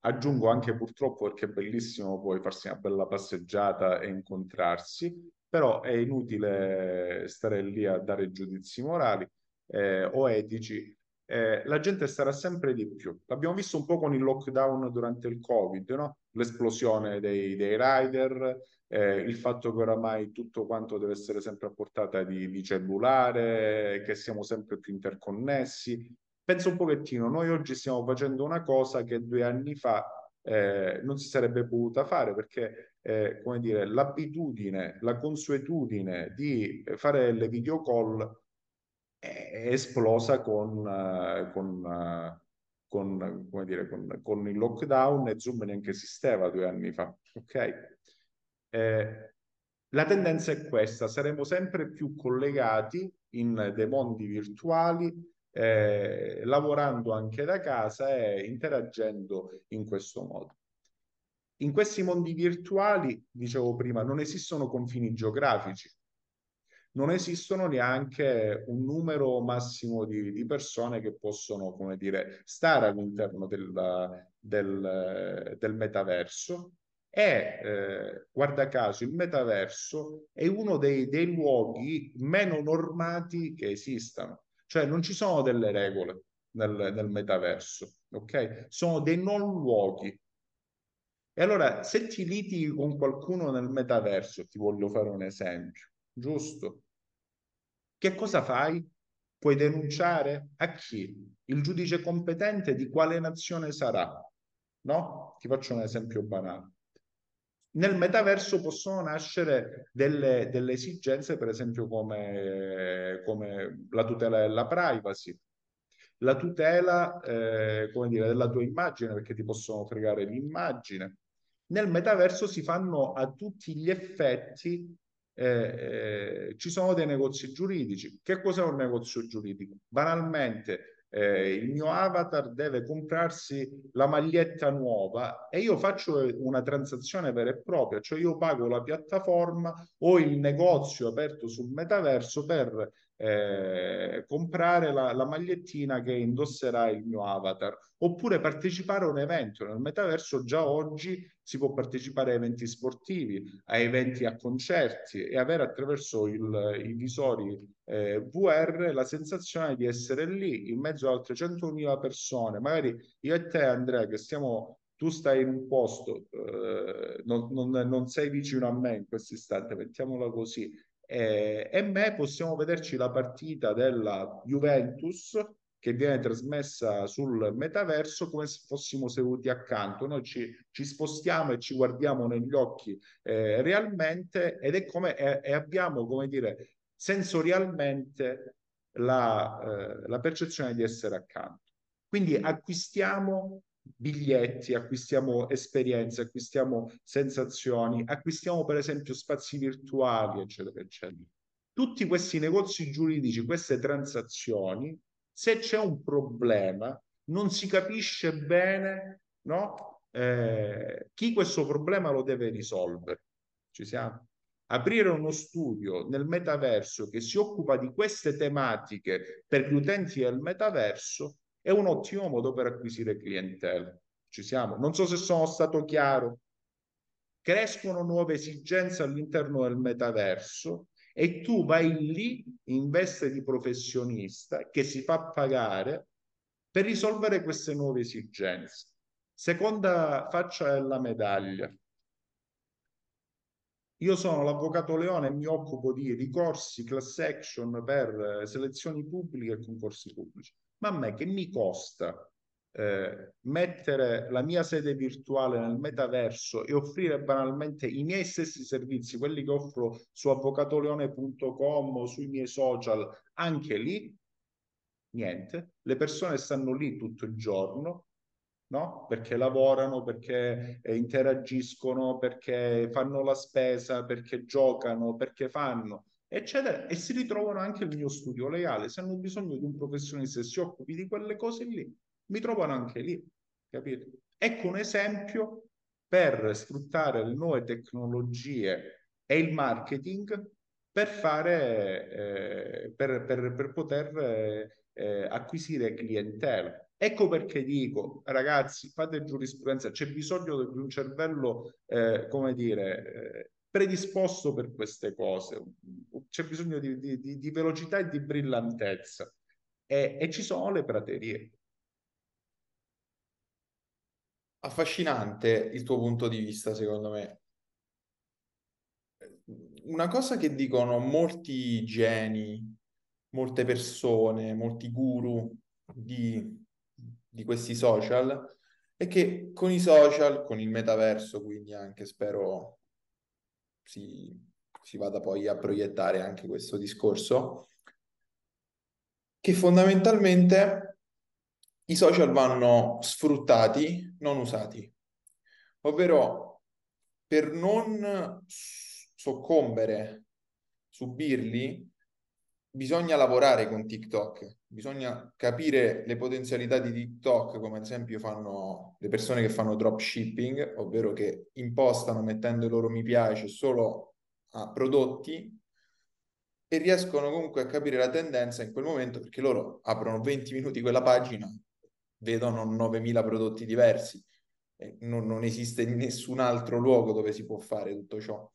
aggiungo anche purtroppo perché è bellissimo poi farsi una bella passeggiata e incontrarsi, però è inutile stare lì a dare giudizi morali eh, o etici, eh, la gente starà sempre di più. L'abbiamo visto un po' con il lockdown durante il Covid, no? l'esplosione dei, dei rider, eh, il fatto che oramai tutto quanto deve essere sempre a portata di, di cellulare, che siamo sempre più interconnessi. Penso un pochettino, noi oggi stiamo facendo una cosa che due anni fa eh, non si sarebbe potuta fare perché, eh, come dire, l'abitudine, la consuetudine di fare le video call è esplosa con, uh, con, uh, con, come dire, con, con, il lockdown e Zoom neanche esisteva due anni fa. Ok? Eh, la tendenza è questa, saremo sempre più collegati in dei mondi virtuali, eh, lavorando anche da casa e interagendo in questo modo. In questi mondi virtuali, dicevo prima, non esistono confini geografici, non esistono neanche un numero massimo di, di persone che possono, come dire, stare all'interno del, del, del metaverso e eh, guarda caso il metaverso è uno dei, dei, luoghi meno normati che esistano, cioè non ci sono delle regole nel, nel metaverso, ok? Sono dei non luoghi. E allora, se ti litighi con qualcuno nel metaverso, ti voglio fare un esempio, giusto? Che cosa fai? Puoi denunciare a chi? Il giudice competente di quale nazione sarà? No? Ti faccio un esempio banale. Nel metaverso possono nascere delle, delle esigenze, per esempio, come, come, la tutela della privacy, la tutela eh, dire, della tua immagine, perché ti possono fregare l'immagine. Nel metaverso si fanno a tutti gli effetti eh, eh, ci sono dei negozi giuridici. Che cos'è un negozio giuridico? Banalmente, eh, il mio avatar deve comprarsi la maglietta nuova e io faccio una transazione vera e propria, cioè io pago la piattaforma o il negozio aperto sul metaverso per eh, comprare la, la, magliettina che indosserà il mio avatar, oppure partecipare a un evento. Nel metaverso già oggi si può partecipare a eventi sportivi, a eventi a concerti e avere attraverso il, i visori eh, VR la sensazione di essere lì in mezzo a altre 100.000 persone. Magari io e te, Andrea, che stiamo tu stai in un posto, eh, non, non, non, sei vicino a me in questo istante, mettiamola così, eh, e me possiamo vederci la partita della Juventus che viene trasmessa sul metaverso come se fossimo seduti accanto. Noi ci, ci spostiamo e ci guardiamo negli occhi eh, realmente ed è come e, e abbiamo, come dire, sensorialmente la, eh, la percezione di essere accanto. Quindi acquistiamo biglietti, acquistiamo esperienze, acquistiamo sensazioni, acquistiamo per esempio spazi virtuali, eccetera, eccetera. Tutti questi negozi giuridici, queste transazioni, se c'è un problema, non si capisce bene no? Eh, chi questo problema lo deve risolvere. Ci siamo? Aprire uno studio nel metaverso che si occupa di queste tematiche per gli utenti del metaverso è un ottimo modo per acquisire clientela. Ci siamo? Non so se sono stato chiaro. Crescono nuove esigenze all'interno del metaverso e tu vai lì in veste di professionista che si fa pagare per risolvere queste nuove esigenze. Seconda faccia della medaglia. Io sono l'avvocato Leone e mi occupo di ricorsi, class action per selezioni pubbliche e concorsi pubblici. Ma a me che mi costa eh, mettere la mia sede virtuale nel metaverso e offrire banalmente i miei stessi servizi, quelli che offro su avvocatoleone.com o sui miei social, anche lì, niente. Le persone stanno lì tutto il giorno, no? Perché lavorano, perché eh, interagiscono, perché fanno la spesa, perché giocano, perché fanno eccetera, e si ritrovano anche nel mio studio legale. Se hanno bisogno di un professionista che si occupi di quelle cose lì, mi trovano anche lì, capito? Ecco un esempio per sfruttare le nuove tecnologie e il marketing per fare, eh, per, per, per, poter eh, acquisire clientela. Ecco perché dico, ragazzi, fate giurisprudenza, c'è bisogno di un cervello, eh, come dire, eh, predisposto per queste cose, c'è bisogno di, di, di velocità e di brillantezza e, e ci sono le praterie. affascinante il tuo punto di vista, secondo me. Una cosa che dicono molti geni, molte persone, molti guru di, di questi social, è che con i social, con il metaverso, quindi anche spero si, si vada poi a proiettare anche questo discorso, che fondamentalmente i social vanno sfruttati, non usati, ovvero per non soccombere, subirli, bisogna lavorare con TikTok, bisogna capire le potenzialità di TikTok, come ad esempio fanno le persone che fanno dropshipping, ovvero che impostano mettendo il loro mi piace solo a prodotti e riescono comunque a capire la tendenza in quel momento perché loro aprono 20 minuti quella pagina, vedono 9.000 prodotti diversi. Non, non, esiste nessun altro luogo dove si può fare tutto ciò.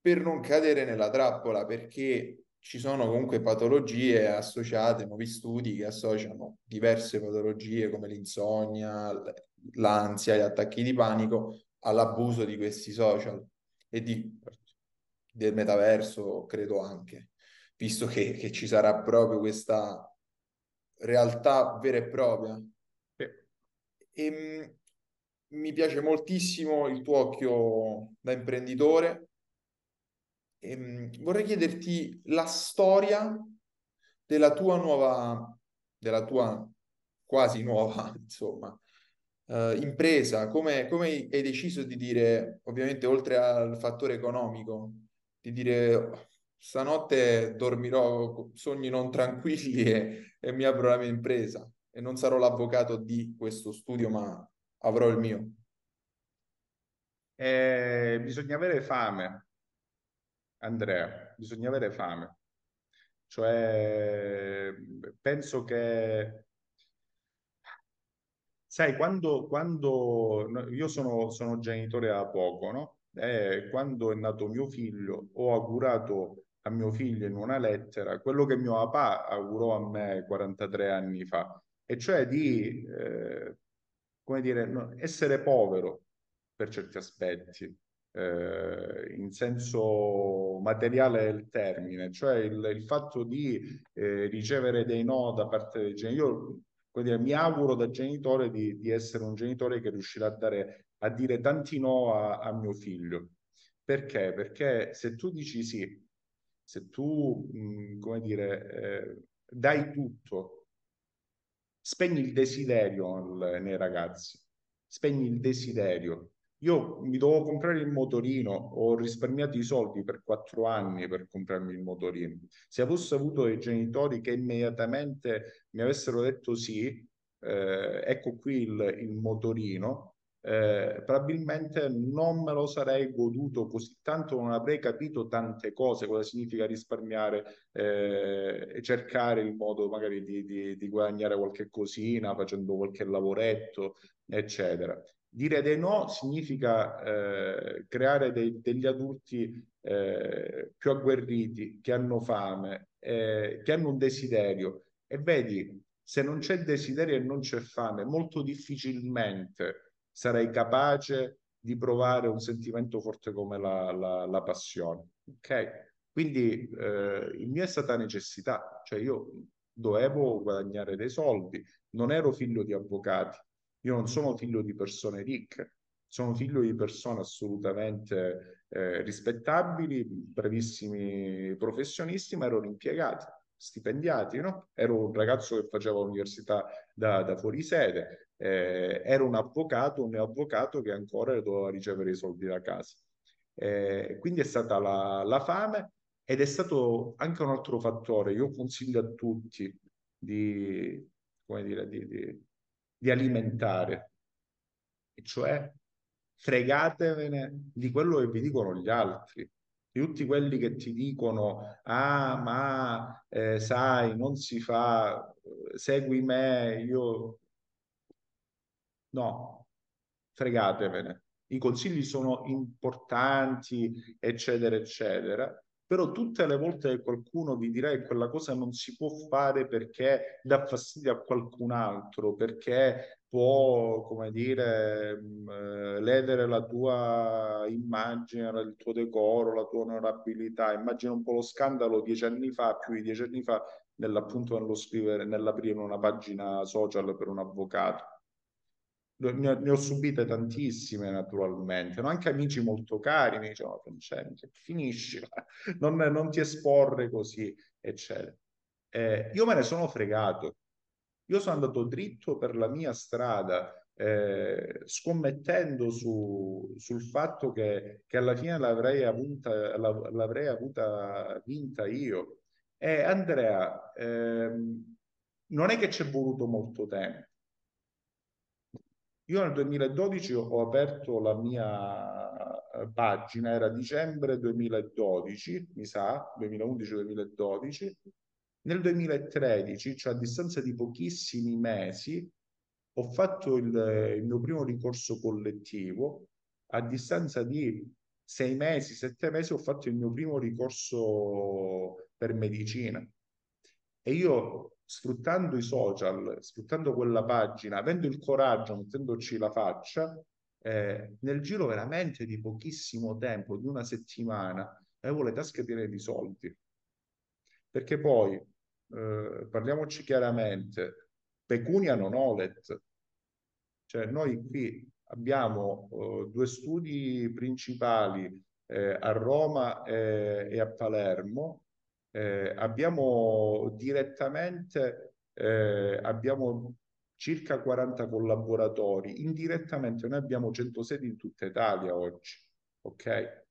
Per non cadere nella trappola, perché ci sono comunque patologie associate, nuovi studi che associano diverse patologie come l'insonnia, l'ansia, gli attacchi di panico all'abuso di questi social e di, del metaverso, credo anche, visto che, che ci sarà proprio questa realtà vera e propria. E, e, mi piace moltissimo il tuo occhio da imprenditore. E, vorrei chiederti la storia della tua nuova, della tua quasi nuova, insomma, uh, impresa. Come, come hai deciso di dire, ovviamente oltre al fattore economico, di dire stanotte dormirò sogni non tranquilli e, e mi apro la mia impresa e non sarò l'avvocato di questo studio, ma avrò il mio. Eh, bisogna avere fame, Andrea, bisogna avere fame. Cioè, penso che, sai, quando, quando io sono, sono genitore da poco, no? Eh, quando è nato mio figlio, ho augurato a mio figlio in una lettera quello che mio papà augurò a me 43 anni fa, e cioè di, eh, come dire, essere povero per certi aspetti, eh, in senso materiale del termine, cioè il, il fatto di eh, ricevere dei no da parte dei genitori. Io dire, mi auguro da genitore di, di, essere un genitore che riuscirà a, dare, a dire tanti no a, a mio figlio. Perché? Perché se tu dici sì, se tu, mh, come dire, eh, dai tutto, spegni il desiderio nei ragazzi, spegni il desiderio. Io mi dovevo comprare il motorino, ho risparmiato i soldi per quattro anni per comprarmi il motorino. Se avessi avuto dei genitori che immediatamente mi avessero detto sì, eh, ecco qui il, il motorino, eh, probabilmente non me lo sarei goduto così tanto, non avrei capito tante cose, cosa significa risparmiare eh, e cercare il modo magari di, di, di, guadagnare qualche cosina facendo qualche lavoretto, eccetera. Dire dei no significa eh, creare dei, degli adulti eh, più agguerriti, che hanno fame, eh, che hanno un desiderio. E vedi, se non c'è desiderio e non c'è fame, molto difficilmente sarei capace di provare un sentimento forte come la, la, la passione. Ok? Quindi eh, il mio è stata necessità, cioè io dovevo guadagnare dei soldi, non ero figlio di avvocati, io non sono figlio di persone ricche, sono figlio di persone assolutamente eh, rispettabili, bravissimi professionisti, ma ero un impiegato stipendiati, no? Ero un ragazzo che faceva università da, da fuori sede, eh, ero un avvocato, un avvocato che ancora doveva ricevere i soldi da casa. Eh, quindi è stata la, la, fame ed è stato anche un altro fattore. Io consiglio a tutti di, come dire, di, di, di alimentare, e cioè fregatevene di quello che vi dicono gli altri. Tutti quelli che ti dicono, ah, ma eh, sai, non si fa, segui me, io... No, fregatevene. I consigli sono importanti, eccetera, eccetera, però tutte le volte che qualcuno vi dirà che quella cosa non si può fare perché dà fastidio a qualcun altro, perché può, come dire, mh, eh, ledere la tua immagine, il tuo decoro, la tua onorabilità. Immagina un po' lo scandalo dieci anni fa, più di dieci anni fa, nell'appunto nello scrivere, nell'aprire una pagina social per un avvocato ne ho, ne ho, subite tantissime naturalmente, no? anche amici molto cari mi dicevano Francesco, finisci, non, non, ti esporre così, eccetera. Eh, io me ne sono fregato, io sono andato dritto per la mia strada, eh, scommettendo su, sul fatto che, che, alla fine l'avrei avuta, l'avrei avuta vinta io. E Andrea, ehm, non è che ci è voluto molto tempo io nel 2012 ho aperto la mia eh, pagina, era dicembre 2012, mi sa, 2011-2012. Nel 2013, cioè a distanza di pochissimi mesi, ho fatto il, il mio primo ricorso collettivo. A distanza di sei mesi, sette mesi, ho fatto il mio primo ricorso per medicina. E io sfruttando i social, sfruttando quella pagina, avendo il coraggio, mettendoci la faccia, eh, nel giro veramente di pochissimo tempo, di una settimana, avevo le tasche piene di soldi. Perché poi, eh, parliamoci chiaramente, pecunia non olet. Cioè noi qui abbiamo eh, due studi principali eh, a Roma e a Palermo, eh, abbiamo direttamente eh, abbiamo circa 40 collaboratori, indirettamente noi abbiamo 100 sedi in tutta Italia oggi, ok?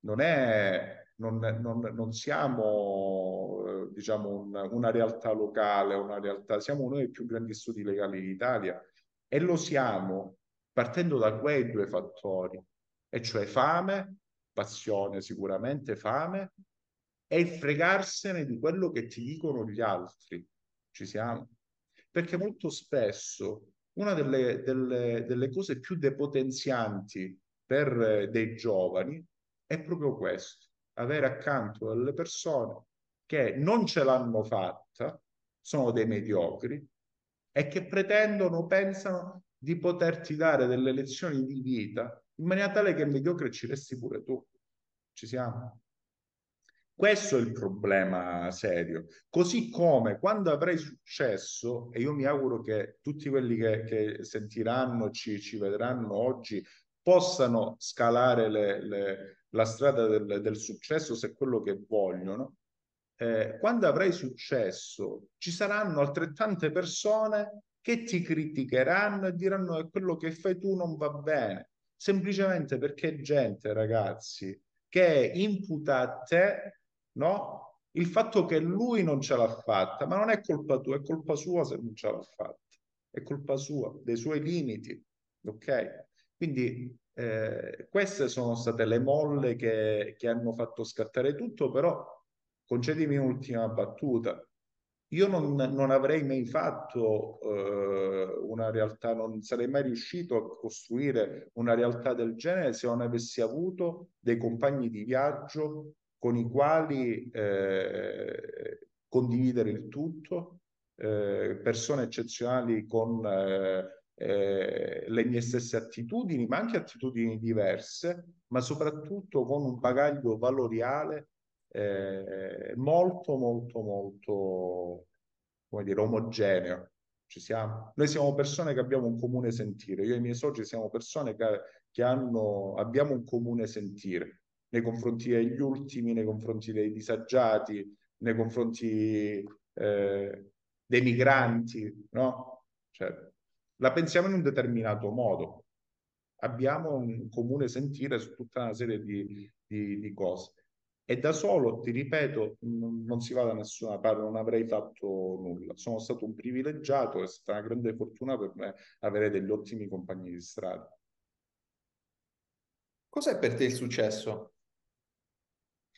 Non è non, non, non, siamo eh, diciamo un, una realtà locale, una realtà, siamo uno dei più grandi studi legali d'Italia e lo siamo partendo da quei due fattori, e cioè fame, passione sicuramente, fame è il fregarsene di quello che ti dicono gli altri. Ci siamo? Perché molto spesso una delle, delle, delle cose più depotenzianti per eh, dei giovani è proprio questo, avere accanto delle persone che non ce l'hanno fatta, sono dei mediocri e che pretendono, pensano di poterti dare delle lezioni di vita in maniera tale che mediocre ci resti pure tu. Ci siamo? Questo è il problema serio. Così come quando avrai successo, e io mi auguro che tutti quelli che, che sentiranno, ci, ci vedranno oggi, possano scalare le, le, la strada del, del successo se è quello che vogliono, eh, quando avrai successo ci saranno altrettante persone che ti criticheranno e diranno che quello che fai tu non va bene, semplicemente perché gente, ragazzi, che imputa a te, no? Il fatto che lui non ce l'ha fatta, ma non è colpa tua, è colpa sua se non ce l'ha fatta, è colpa sua, dei suoi limiti, ok? Quindi eh, queste sono state le molle che, che hanno fatto scattare tutto, però concedimi un'ultima battuta. Io non, non avrei mai fatto eh, una realtà, non sarei mai riuscito a costruire una realtà del genere se non avessi avuto dei compagni di viaggio con i quali eh, condividere il tutto, eh, persone eccezionali con eh, eh, le mie stesse attitudini, ma anche attitudini diverse, ma soprattutto con un bagaglio valoriale eh, molto, molto, molto, come dire, omogeneo. Ci siamo. Noi siamo persone che abbiamo un comune sentire. Io e i miei soci siamo persone che, che hanno, abbiamo un comune sentire nei confronti degli ultimi, nei confronti dei disagiati, nei confronti eh, dei migranti, no? Cioè, la pensiamo in un determinato modo. Abbiamo un comune sentire su tutta una serie di, di, di cose. E da solo, ti ripeto, non si va da nessuna parte, non avrei fatto nulla. Sono stato un privilegiato, è stata una grande fortuna per me avere degli ottimi compagni di strada. Cos'è per te il successo?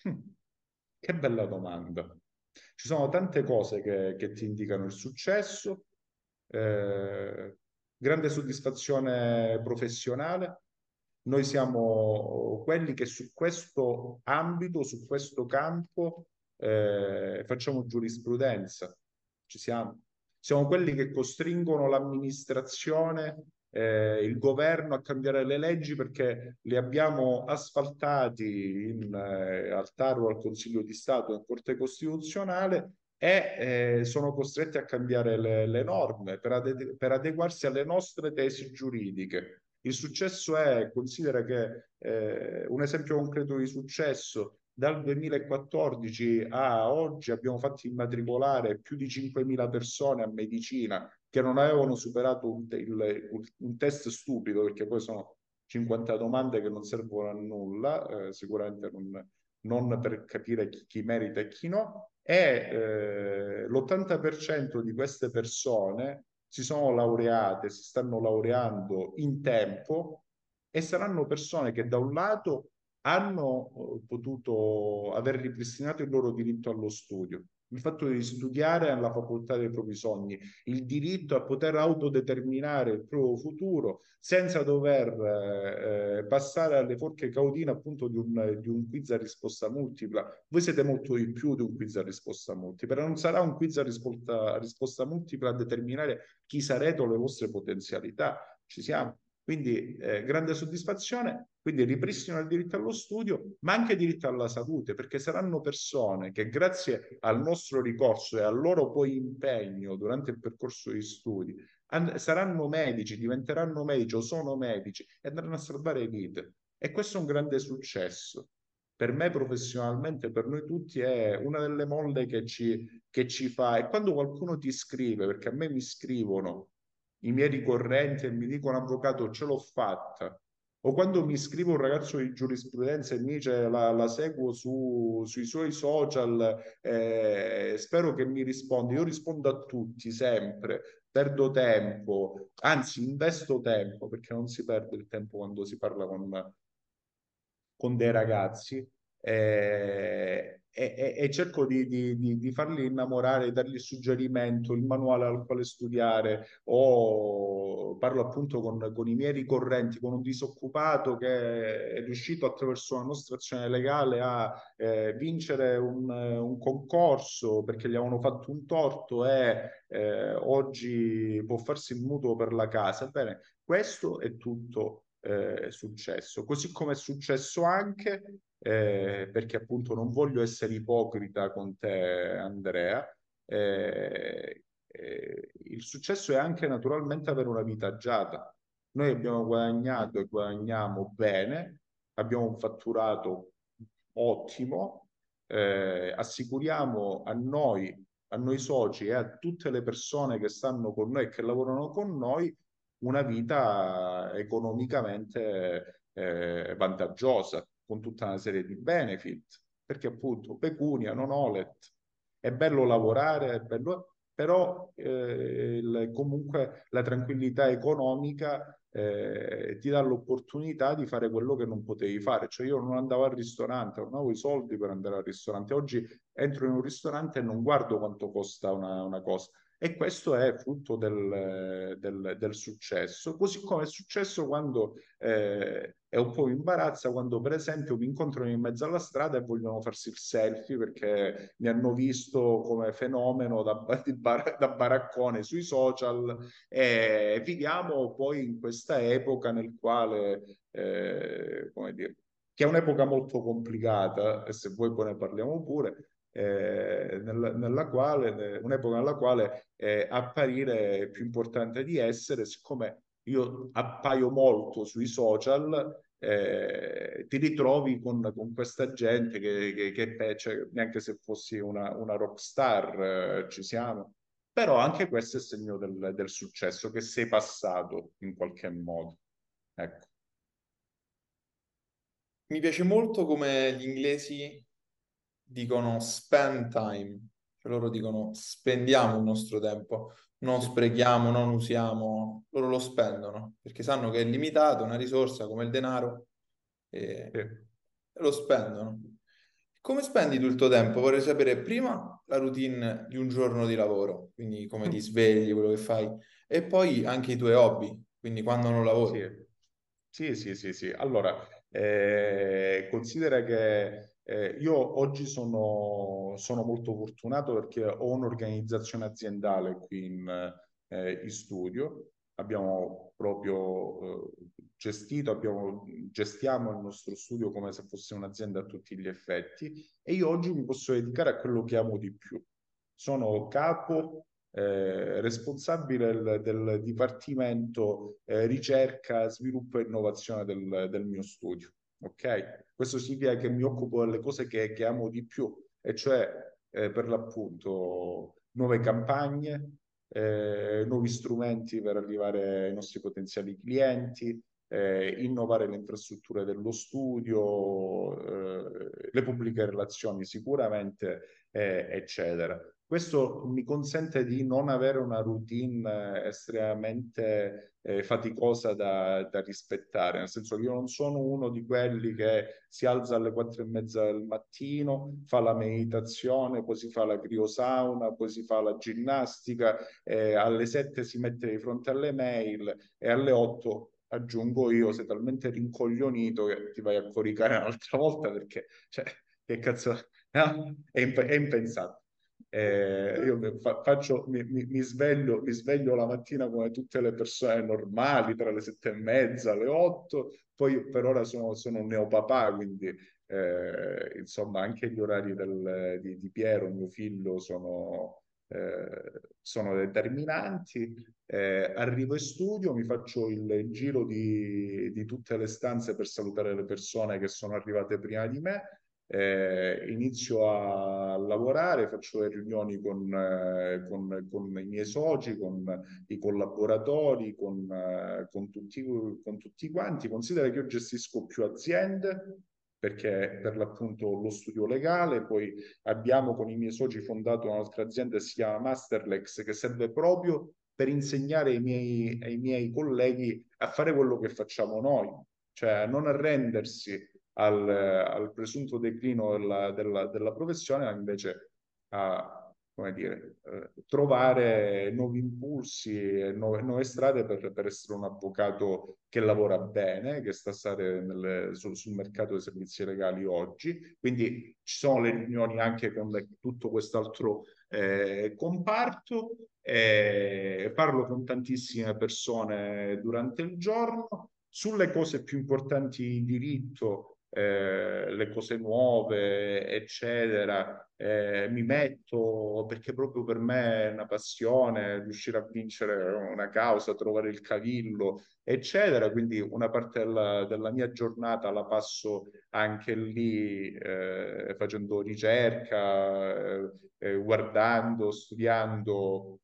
Hm, che bella domanda. Ci sono tante cose che, che ti indicano il successo, eh, grande soddisfazione professionale, noi siamo quelli che su questo ambito, su questo campo, eh, facciamo giurisprudenza. Ci siamo. Siamo quelli che costringono l'amministrazione, eh, il governo a cambiare le leggi perché li abbiamo asfaltati in, eh, al TAR al Consiglio di Stato e in Corte Costituzionale e eh, sono costretti a cambiare le, le norme per, ade- per adeguarsi alle nostre tesi giuridiche. Il successo è, considera che eh, un esempio concreto di successo, dal 2014 a oggi abbiamo fatto immatricolare più di 5.000 persone a medicina che non avevano superato un, il, un test stupido, perché poi sono 50 domande che non servono a nulla, eh, sicuramente non, non, per capire chi, chi, merita e chi no, e eh, l'80% di queste persone si sono laureate, si stanno laureando in tempo e saranno persone che da un lato hanno eh, potuto aver ripristinato il loro diritto allo studio, il fatto di studiare alla facoltà dei propri sogni, il diritto a poter autodeterminare il proprio futuro senza dover eh, eh, passare alle forche caudine appunto di un, di un, quiz a risposta multipla. Voi siete molto di più di un quiz a risposta multipla, non sarà un quiz a risposta, a risposta multipla a determinare chi sarete o le vostre potenzialità. Ci siamo. Quindi eh, grande soddisfazione, quindi ripristino il diritto allo studio, ma anche diritto alla salute, perché saranno persone che grazie al nostro ricorso e al loro poi impegno durante il percorso di studi saranno medici, diventeranno medici o sono medici e andranno a salvare vite. E questo è un grande successo. Per me professionalmente, per noi tutti, è una delle molle che ci, che ci fa. E quando qualcuno ti scrive, perché a me mi scrivono i miei ricorrenti e mi dicono avvocato ce l'ho fatta o quando mi scrive un ragazzo di giurisprudenza e mi dice la, la seguo su, sui suoi social, eh, spero che mi risponda. Io rispondo a tutti sempre, perdo tempo, anzi investo tempo perché non si perde il tempo quando si parla con, con dei ragazzi. Eh, e, e, cerco di, di, di, farli innamorare, dargli suggerimento, il manuale al quale studiare o parlo appunto con, con, i miei ricorrenti, con un disoccupato che è riuscito attraverso una nostra azione legale a eh, vincere un, un, concorso perché gli avevano fatto un torto e eh, oggi può farsi il mutuo per la casa. Bene, questo è tutto eh, successo. Così come è successo anche eh, perché appunto non voglio essere ipocrita con te, Andrea. Eh, eh, il successo è anche naturalmente avere una vita agiata. Noi abbiamo guadagnato e guadagniamo bene abbiamo un fatturato ottimo, eh, assicuriamo a noi, a noi soci e a tutte le persone che stanno con noi e che lavorano con noi una vita economicamente eh, vantaggiosa, con tutta una serie di benefit, perché appunto pecunia, non olet, è bello lavorare, è bello, però eh, il, comunque la tranquillità economica eh, ti dà l'opportunità di fare quello che non potevi fare. Cioè io non andavo al ristorante, non avevo i soldi per andare al ristorante. Oggi entro in un ristorante e non guardo quanto costa una, una cosa. E questo è frutto del, del, del, successo, così come è successo quando eh, è un po' imbarazza quando per esempio mi incontrano in mezzo alla strada e vogliono farsi il selfie perché mi hanno visto come fenomeno da, bar, da baraccone sui social. E viviamo poi in questa epoca nel quale, eh, come dire, che è un'epoca molto complicata e se vuoi poi ne parliamo pure, eh, nella, nella, quale, un'epoca nella quale eh, apparire è più importante di essere, siccome io appaio molto sui social, eh, ti ritrovi con, con, questa gente che, che, che cioè, neanche se fossi una, una rock star eh, ci siamo. Però anche questo è segno del, del successo, che sei passato in qualche modo. Ecco. Mi piace molto come gli inglesi dicono spend time, cioè loro dicono spendiamo il nostro tempo, non sprechiamo, non usiamo, loro lo spendono perché sanno che è limitato, una risorsa come il denaro e, sì. lo spendono. Come spendi tu il tuo tempo? Vorrei sapere prima la routine di un giorno di lavoro, quindi come ti svegli, quello che fai, e poi anche i tuoi hobby, quindi quando non lavori. Sì, sì, sì, sì. sì. Allora, eh, considera che eh, io oggi sono, sono, molto fortunato perché ho un'organizzazione aziendale qui in, eh, in studio. Abbiamo proprio eh, gestito, abbiamo, gestiamo il nostro studio come se fosse un'azienda a tutti gli effetti e io oggi mi posso dedicare a quello che amo di più. Sono capo eh, responsabile del, del dipartimento eh, ricerca, sviluppo e innovazione del, del mio studio ok? Questo significa che mi occupo delle cose che, che amo di più, e cioè eh, per l'appunto nuove campagne, eh, nuovi strumenti per arrivare ai nostri potenziali clienti, eh, innovare le infrastrutture dello studio, eh, le pubbliche relazioni sicuramente, eh, eccetera. Questo mi consente di non avere una routine eh, estremamente eh, faticosa da, da, rispettare, nel senso che io non sono uno di quelli che si alza alle quattro e mezza del mattino, fa la meditazione, poi si fa la criosauna, poi si fa la ginnastica, eh, alle sette si mette di fronte alle mail e alle otto aggiungo io, sei talmente rincoglionito che ti vai a coricare un'altra volta perché, cioè, che cazzo, no? è, imp- è impensato. Eh, io fa, faccio, mi, mi, sveglio, mi sveglio la mattina come tutte le persone normali, tra le sette e mezza, le otto, poi per ora sono, sono un neopapà, quindi eh, insomma anche gli orari del, di, di, Piero, mio figlio, sono, eh, sono determinanti. Eh, arrivo in studio, mi faccio il giro di, di tutte le stanze per salutare le persone che sono arrivate prima di me eh, inizio a lavorare, faccio le riunioni con, eh, con, con, i miei soci, con i collaboratori, con, eh, con, tutti, con tutti quanti. Considera che io gestisco più aziende perché per l'appunto lo studio legale, poi abbiamo con i miei soci fondato un'altra azienda che si chiama Masterlex che serve proprio per insegnare ai miei, ai miei colleghi a fare quello che facciamo noi, cioè a non arrendersi al, al presunto declino della, della, della, professione, ma invece a come dire, eh, trovare nuovi impulsi e nuove, nuove strade per, per, essere un avvocato che lavora bene, che sta nelle, sul, sul, mercato dei servizi legali oggi. Quindi ci sono le riunioni anche con tutto quest'altro eh, comparto. Eh, parlo con tantissime persone durante il giorno sulle cose più importanti in diritto eh, le cose nuove, eccetera. Eh, mi metto perché proprio per me è una passione riuscire a vincere una causa, trovare il cavillo, eccetera. Quindi una parte della, della mia giornata la passo anche lì eh, facendo ricerca, eh, eh, guardando, studiando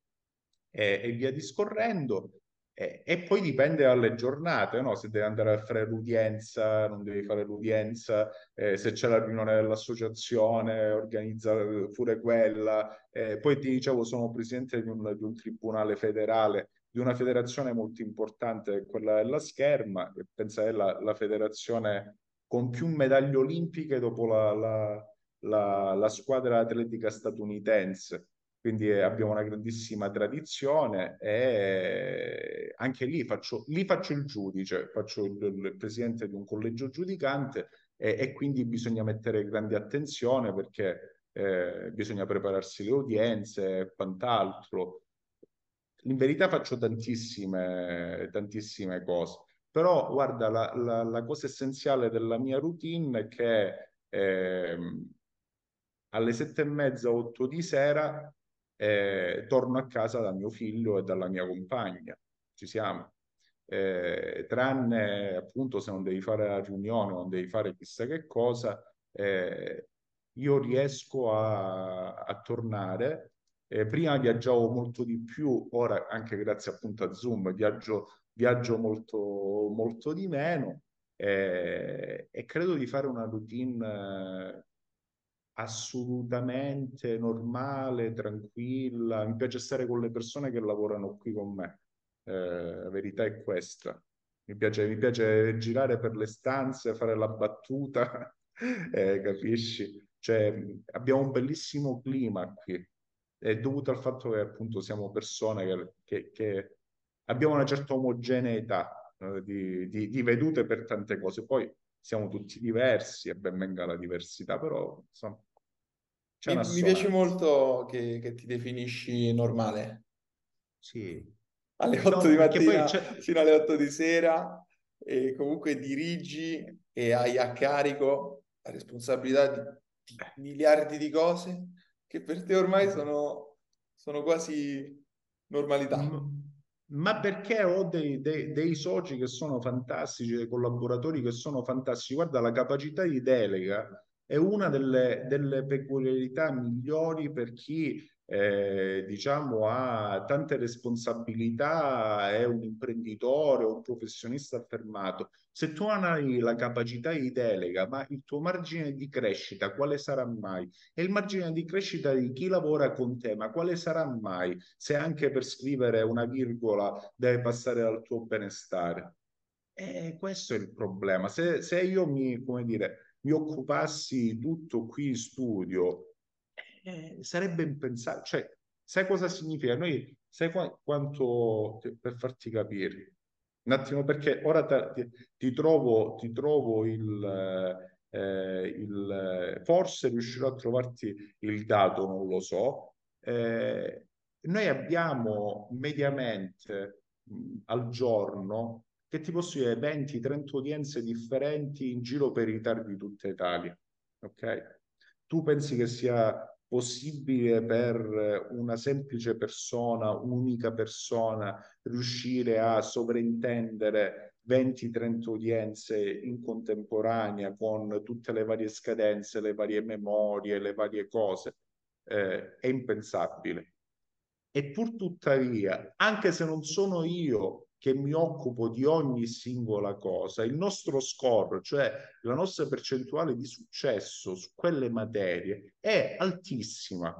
e, e via discorrendo. E, e, poi dipende dalle giornate, no? Se devi andare a fare l'udienza, non devi fare l'udienza, eh, se c'è la riunione dell'associazione, organizza pure quella. Eh, poi ti dicevo, sono presidente di un, di un, tribunale federale, di una federazione molto importante, quella della Scherma, che pensa è la, la federazione con più medaglie olimpiche dopo la, la, la, la squadra atletica statunitense quindi eh, abbiamo una grandissima tradizione e anche lì faccio, lì faccio il giudice, faccio il, il, presidente di un collegio giudicante e, e quindi bisogna mettere grande attenzione perché eh, bisogna prepararsi le udienze e quant'altro. In verità faccio tantissime, tantissime cose, però guarda, la, la, la cosa essenziale della mia routine è che eh, alle sette e mezza, otto di sera eh, torno a casa da mio figlio e dalla mia compagna. Ci siamo. Eh, tranne appunto se non devi fare la riunione, non devi fare chissà che cosa, eh, io riesco a, a tornare. Eh, prima viaggiavo molto di più, ora anche grazie appunto a Zoom viaggio, viaggio molto, molto di meno eh, e credo di fare una routine assolutamente normale, tranquilla. Mi piace stare con le persone che lavorano qui con me. Eh, la verità è questa. Mi piace, mi piace girare per le stanze, fare la battuta, eh, capisci? Cioè, abbiamo un bellissimo clima qui. È dovuto al fatto che appunto siamo persone che, che, che abbiamo una certa omogeneità eh, di, di, di vedute per tante cose. Poi siamo tutti diversi e ben venga la diversità, però insomma, mi, mi piace molto che, che, ti definisci normale. Sì. Alle 8 no, di mattina fino alle 8 di sera e comunque dirigi e hai a carico la responsabilità di, di eh. miliardi di cose che per te ormai sono, sono quasi normalità. Mm ma perché ho dei, dei, dei, soci che sono fantastici, dei collaboratori che sono fantastici. Guarda, la capacità di delega è una delle, delle peculiarità migliori per chi eh, diciamo ha tante responsabilità, è un imprenditore o un professionista affermato. Se tu non hai la capacità di delega, ma il tuo margine di crescita quale sarà mai? E il margine di crescita di chi lavora con te, ma quale sarà mai? Se anche per scrivere una virgola deve passare dal tuo benestare. E questo è il problema. Se, se io mi, come dire, mi occupassi tutto qui in studio, eh, sarebbe impensabile. Cioè, sai cosa significa? Noi, sai qu- quanto, per farti capire, un attimo perché ora ti, ti, trovo, ti trovo il, eh, il, forse riuscirò a trovarti il dato, non lo so. Eh, noi abbiamo mediamente mh, al giorno che ti posso dire 20-30 udienze differenti in giro per i tardi di tutta Italia. Ok? Tu pensi che sia possibile per una semplice persona, un'unica persona, riuscire a sovrintendere 20-30 udienze in contemporanea con tutte le varie scadenze, le varie memorie, le varie cose? Eh, è impensabile. E pur tuttavia, anche se non sono io che mi occupo di ogni singola cosa, il nostro score, cioè la nostra percentuale di successo su quelle materie è altissima.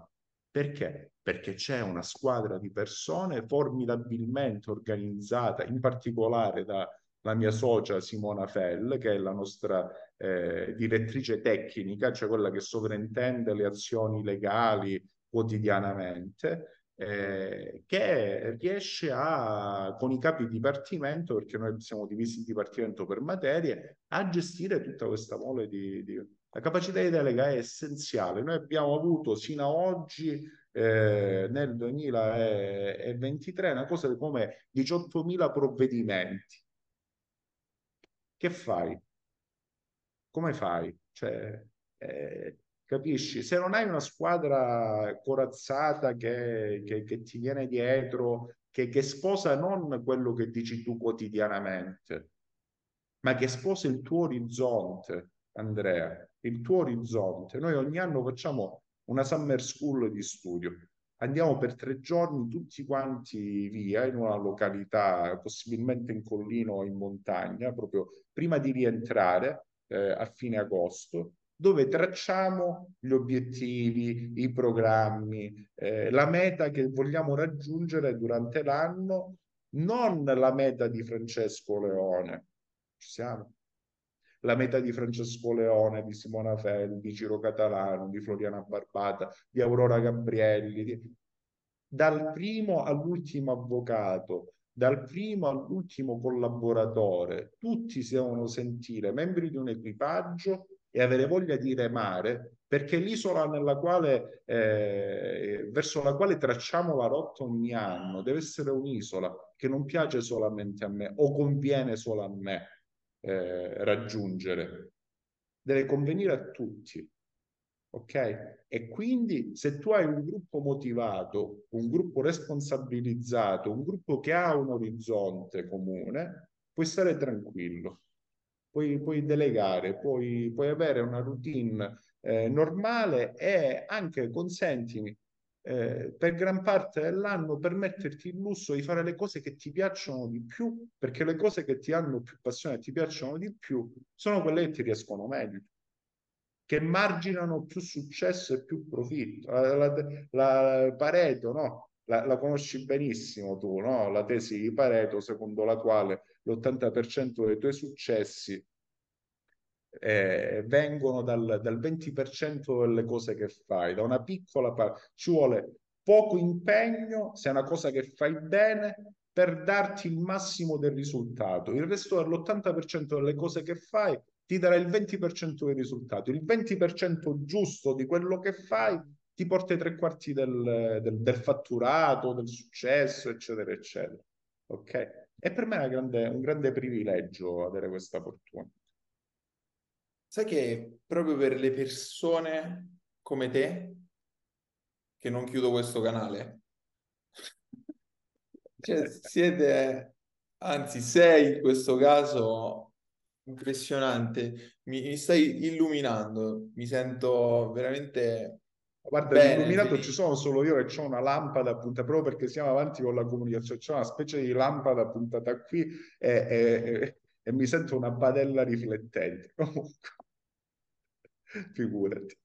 Perché? Perché c'è una squadra di persone formidabilmente organizzata, in particolare dalla mia socia Simona Fell, che è la nostra eh, direttrice tecnica, cioè quella che sovrintende le azioni legali quotidianamente, eh, che riesce a, con i capi di dipartimento, perché noi siamo divisi in dipartimento per materie, a gestire tutta questa mole di, di... La capacità di delega è essenziale. Noi abbiamo avuto sino ad oggi, eh, nel 2023, una cosa come 18.000 provvedimenti. Che fai? come fai? Cioè, eh, capisci? Se non hai una squadra corazzata che, che, che ti viene dietro, che, che sposa non quello che dici tu quotidianamente, ma che sposa il tuo orizzonte, Andrea, il tuo orizzonte. Noi ogni anno facciamo una summer school di studio. Andiamo per tre giorni tutti quanti via in una località, possibilmente in collina o in montagna, proprio prima di rientrare eh, a fine agosto, dove tracciamo gli obiettivi, i programmi, eh, la meta che vogliamo raggiungere durante l'anno, non la meta di Francesco Leone. Ci siamo? La meta di Francesco Leone, di Simona Felli, di Ciro Catalano, di Floriana Barbata, di Aurora Gabrielli, di... dal primo all'ultimo avvocato, dal primo all'ultimo collaboratore, tutti si devono sentire membri di un equipaggio e avere voglia di remare, perché l'isola quale, eh, verso la quale tracciamo la rotta ogni anno deve essere un'isola che non piace solamente a me o conviene solo a me eh, raggiungere, deve convenire a tutti. Ok? E quindi se tu hai un gruppo motivato, un gruppo responsabilizzato, un gruppo che ha un orizzonte comune, puoi stare tranquillo puoi, puoi delegare, puoi, puoi, avere una routine eh, normale e anche, consentimi, eh, per gran parte dell'anno permetterti il lusso di fare le cose che ti piacciono di più, perché le cose che ti hanno più passione e ti piacciono di più sono quelle che ti riescono meglio che marginano più successo e più profitto. La, la, la Pareto, no? La, la, conosci benissimo tu, no? La tesi di Pareto, secondo la quale l'80% dei tuoi successi eh, vengono dal, dal 20% delle cose che fai, da una piccola parte. Ci vuole poco impegno, se è una cosa che fai bene, per darti il massimo del risultato. Il resto dell'80% delle cose che fai ti darà il 20% del risultato. Il 20% giusto di quello che fai ti porta ai tre quarti del, del, del fatturato, del successo, eccetera, eccetera. Ok? E per me è grande, un grande privilegio avere questa fortuna. Sai che proprio per le persone come te, che non chiudo questo canale, cioè siete, anzi sei in questo caso impressionante, mi, mi stai illuminando, mi sento veramente Guarda, Bene, illuminato ci sono solo io che ho una lampada puntata proprio perché siamo avanti con la comunicazione. C'è una specie di lampada puntata qui e, e, e mi sento una padella riflettente. Comunque, figurati.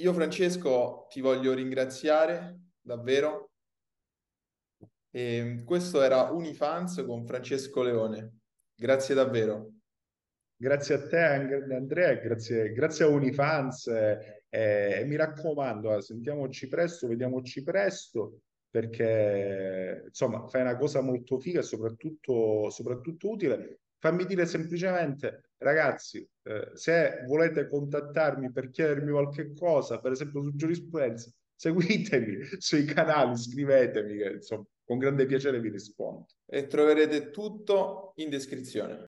Io, Francesco, ti voglio ringraziare davvero. E ehm, questo era Unifans con Francesco Leone. Grazie davvero. Grazie a te Andrea, grazie, grazie a Unifans eh, mi raccomando, eh, sentiamoci presto, vediamoci presto perché insomma fai una cosa molto figa e soprattutto, soprattutto utile. Fammi dire semplicemente, ragazzi, eh, se volete contattarmi per chiedermi qualche cosa, per esempio su giurisprudenza, seguitemi sui canali, scrivetemi che insomma con grande piacere vi rispondo. E troverete tutto in descrizione.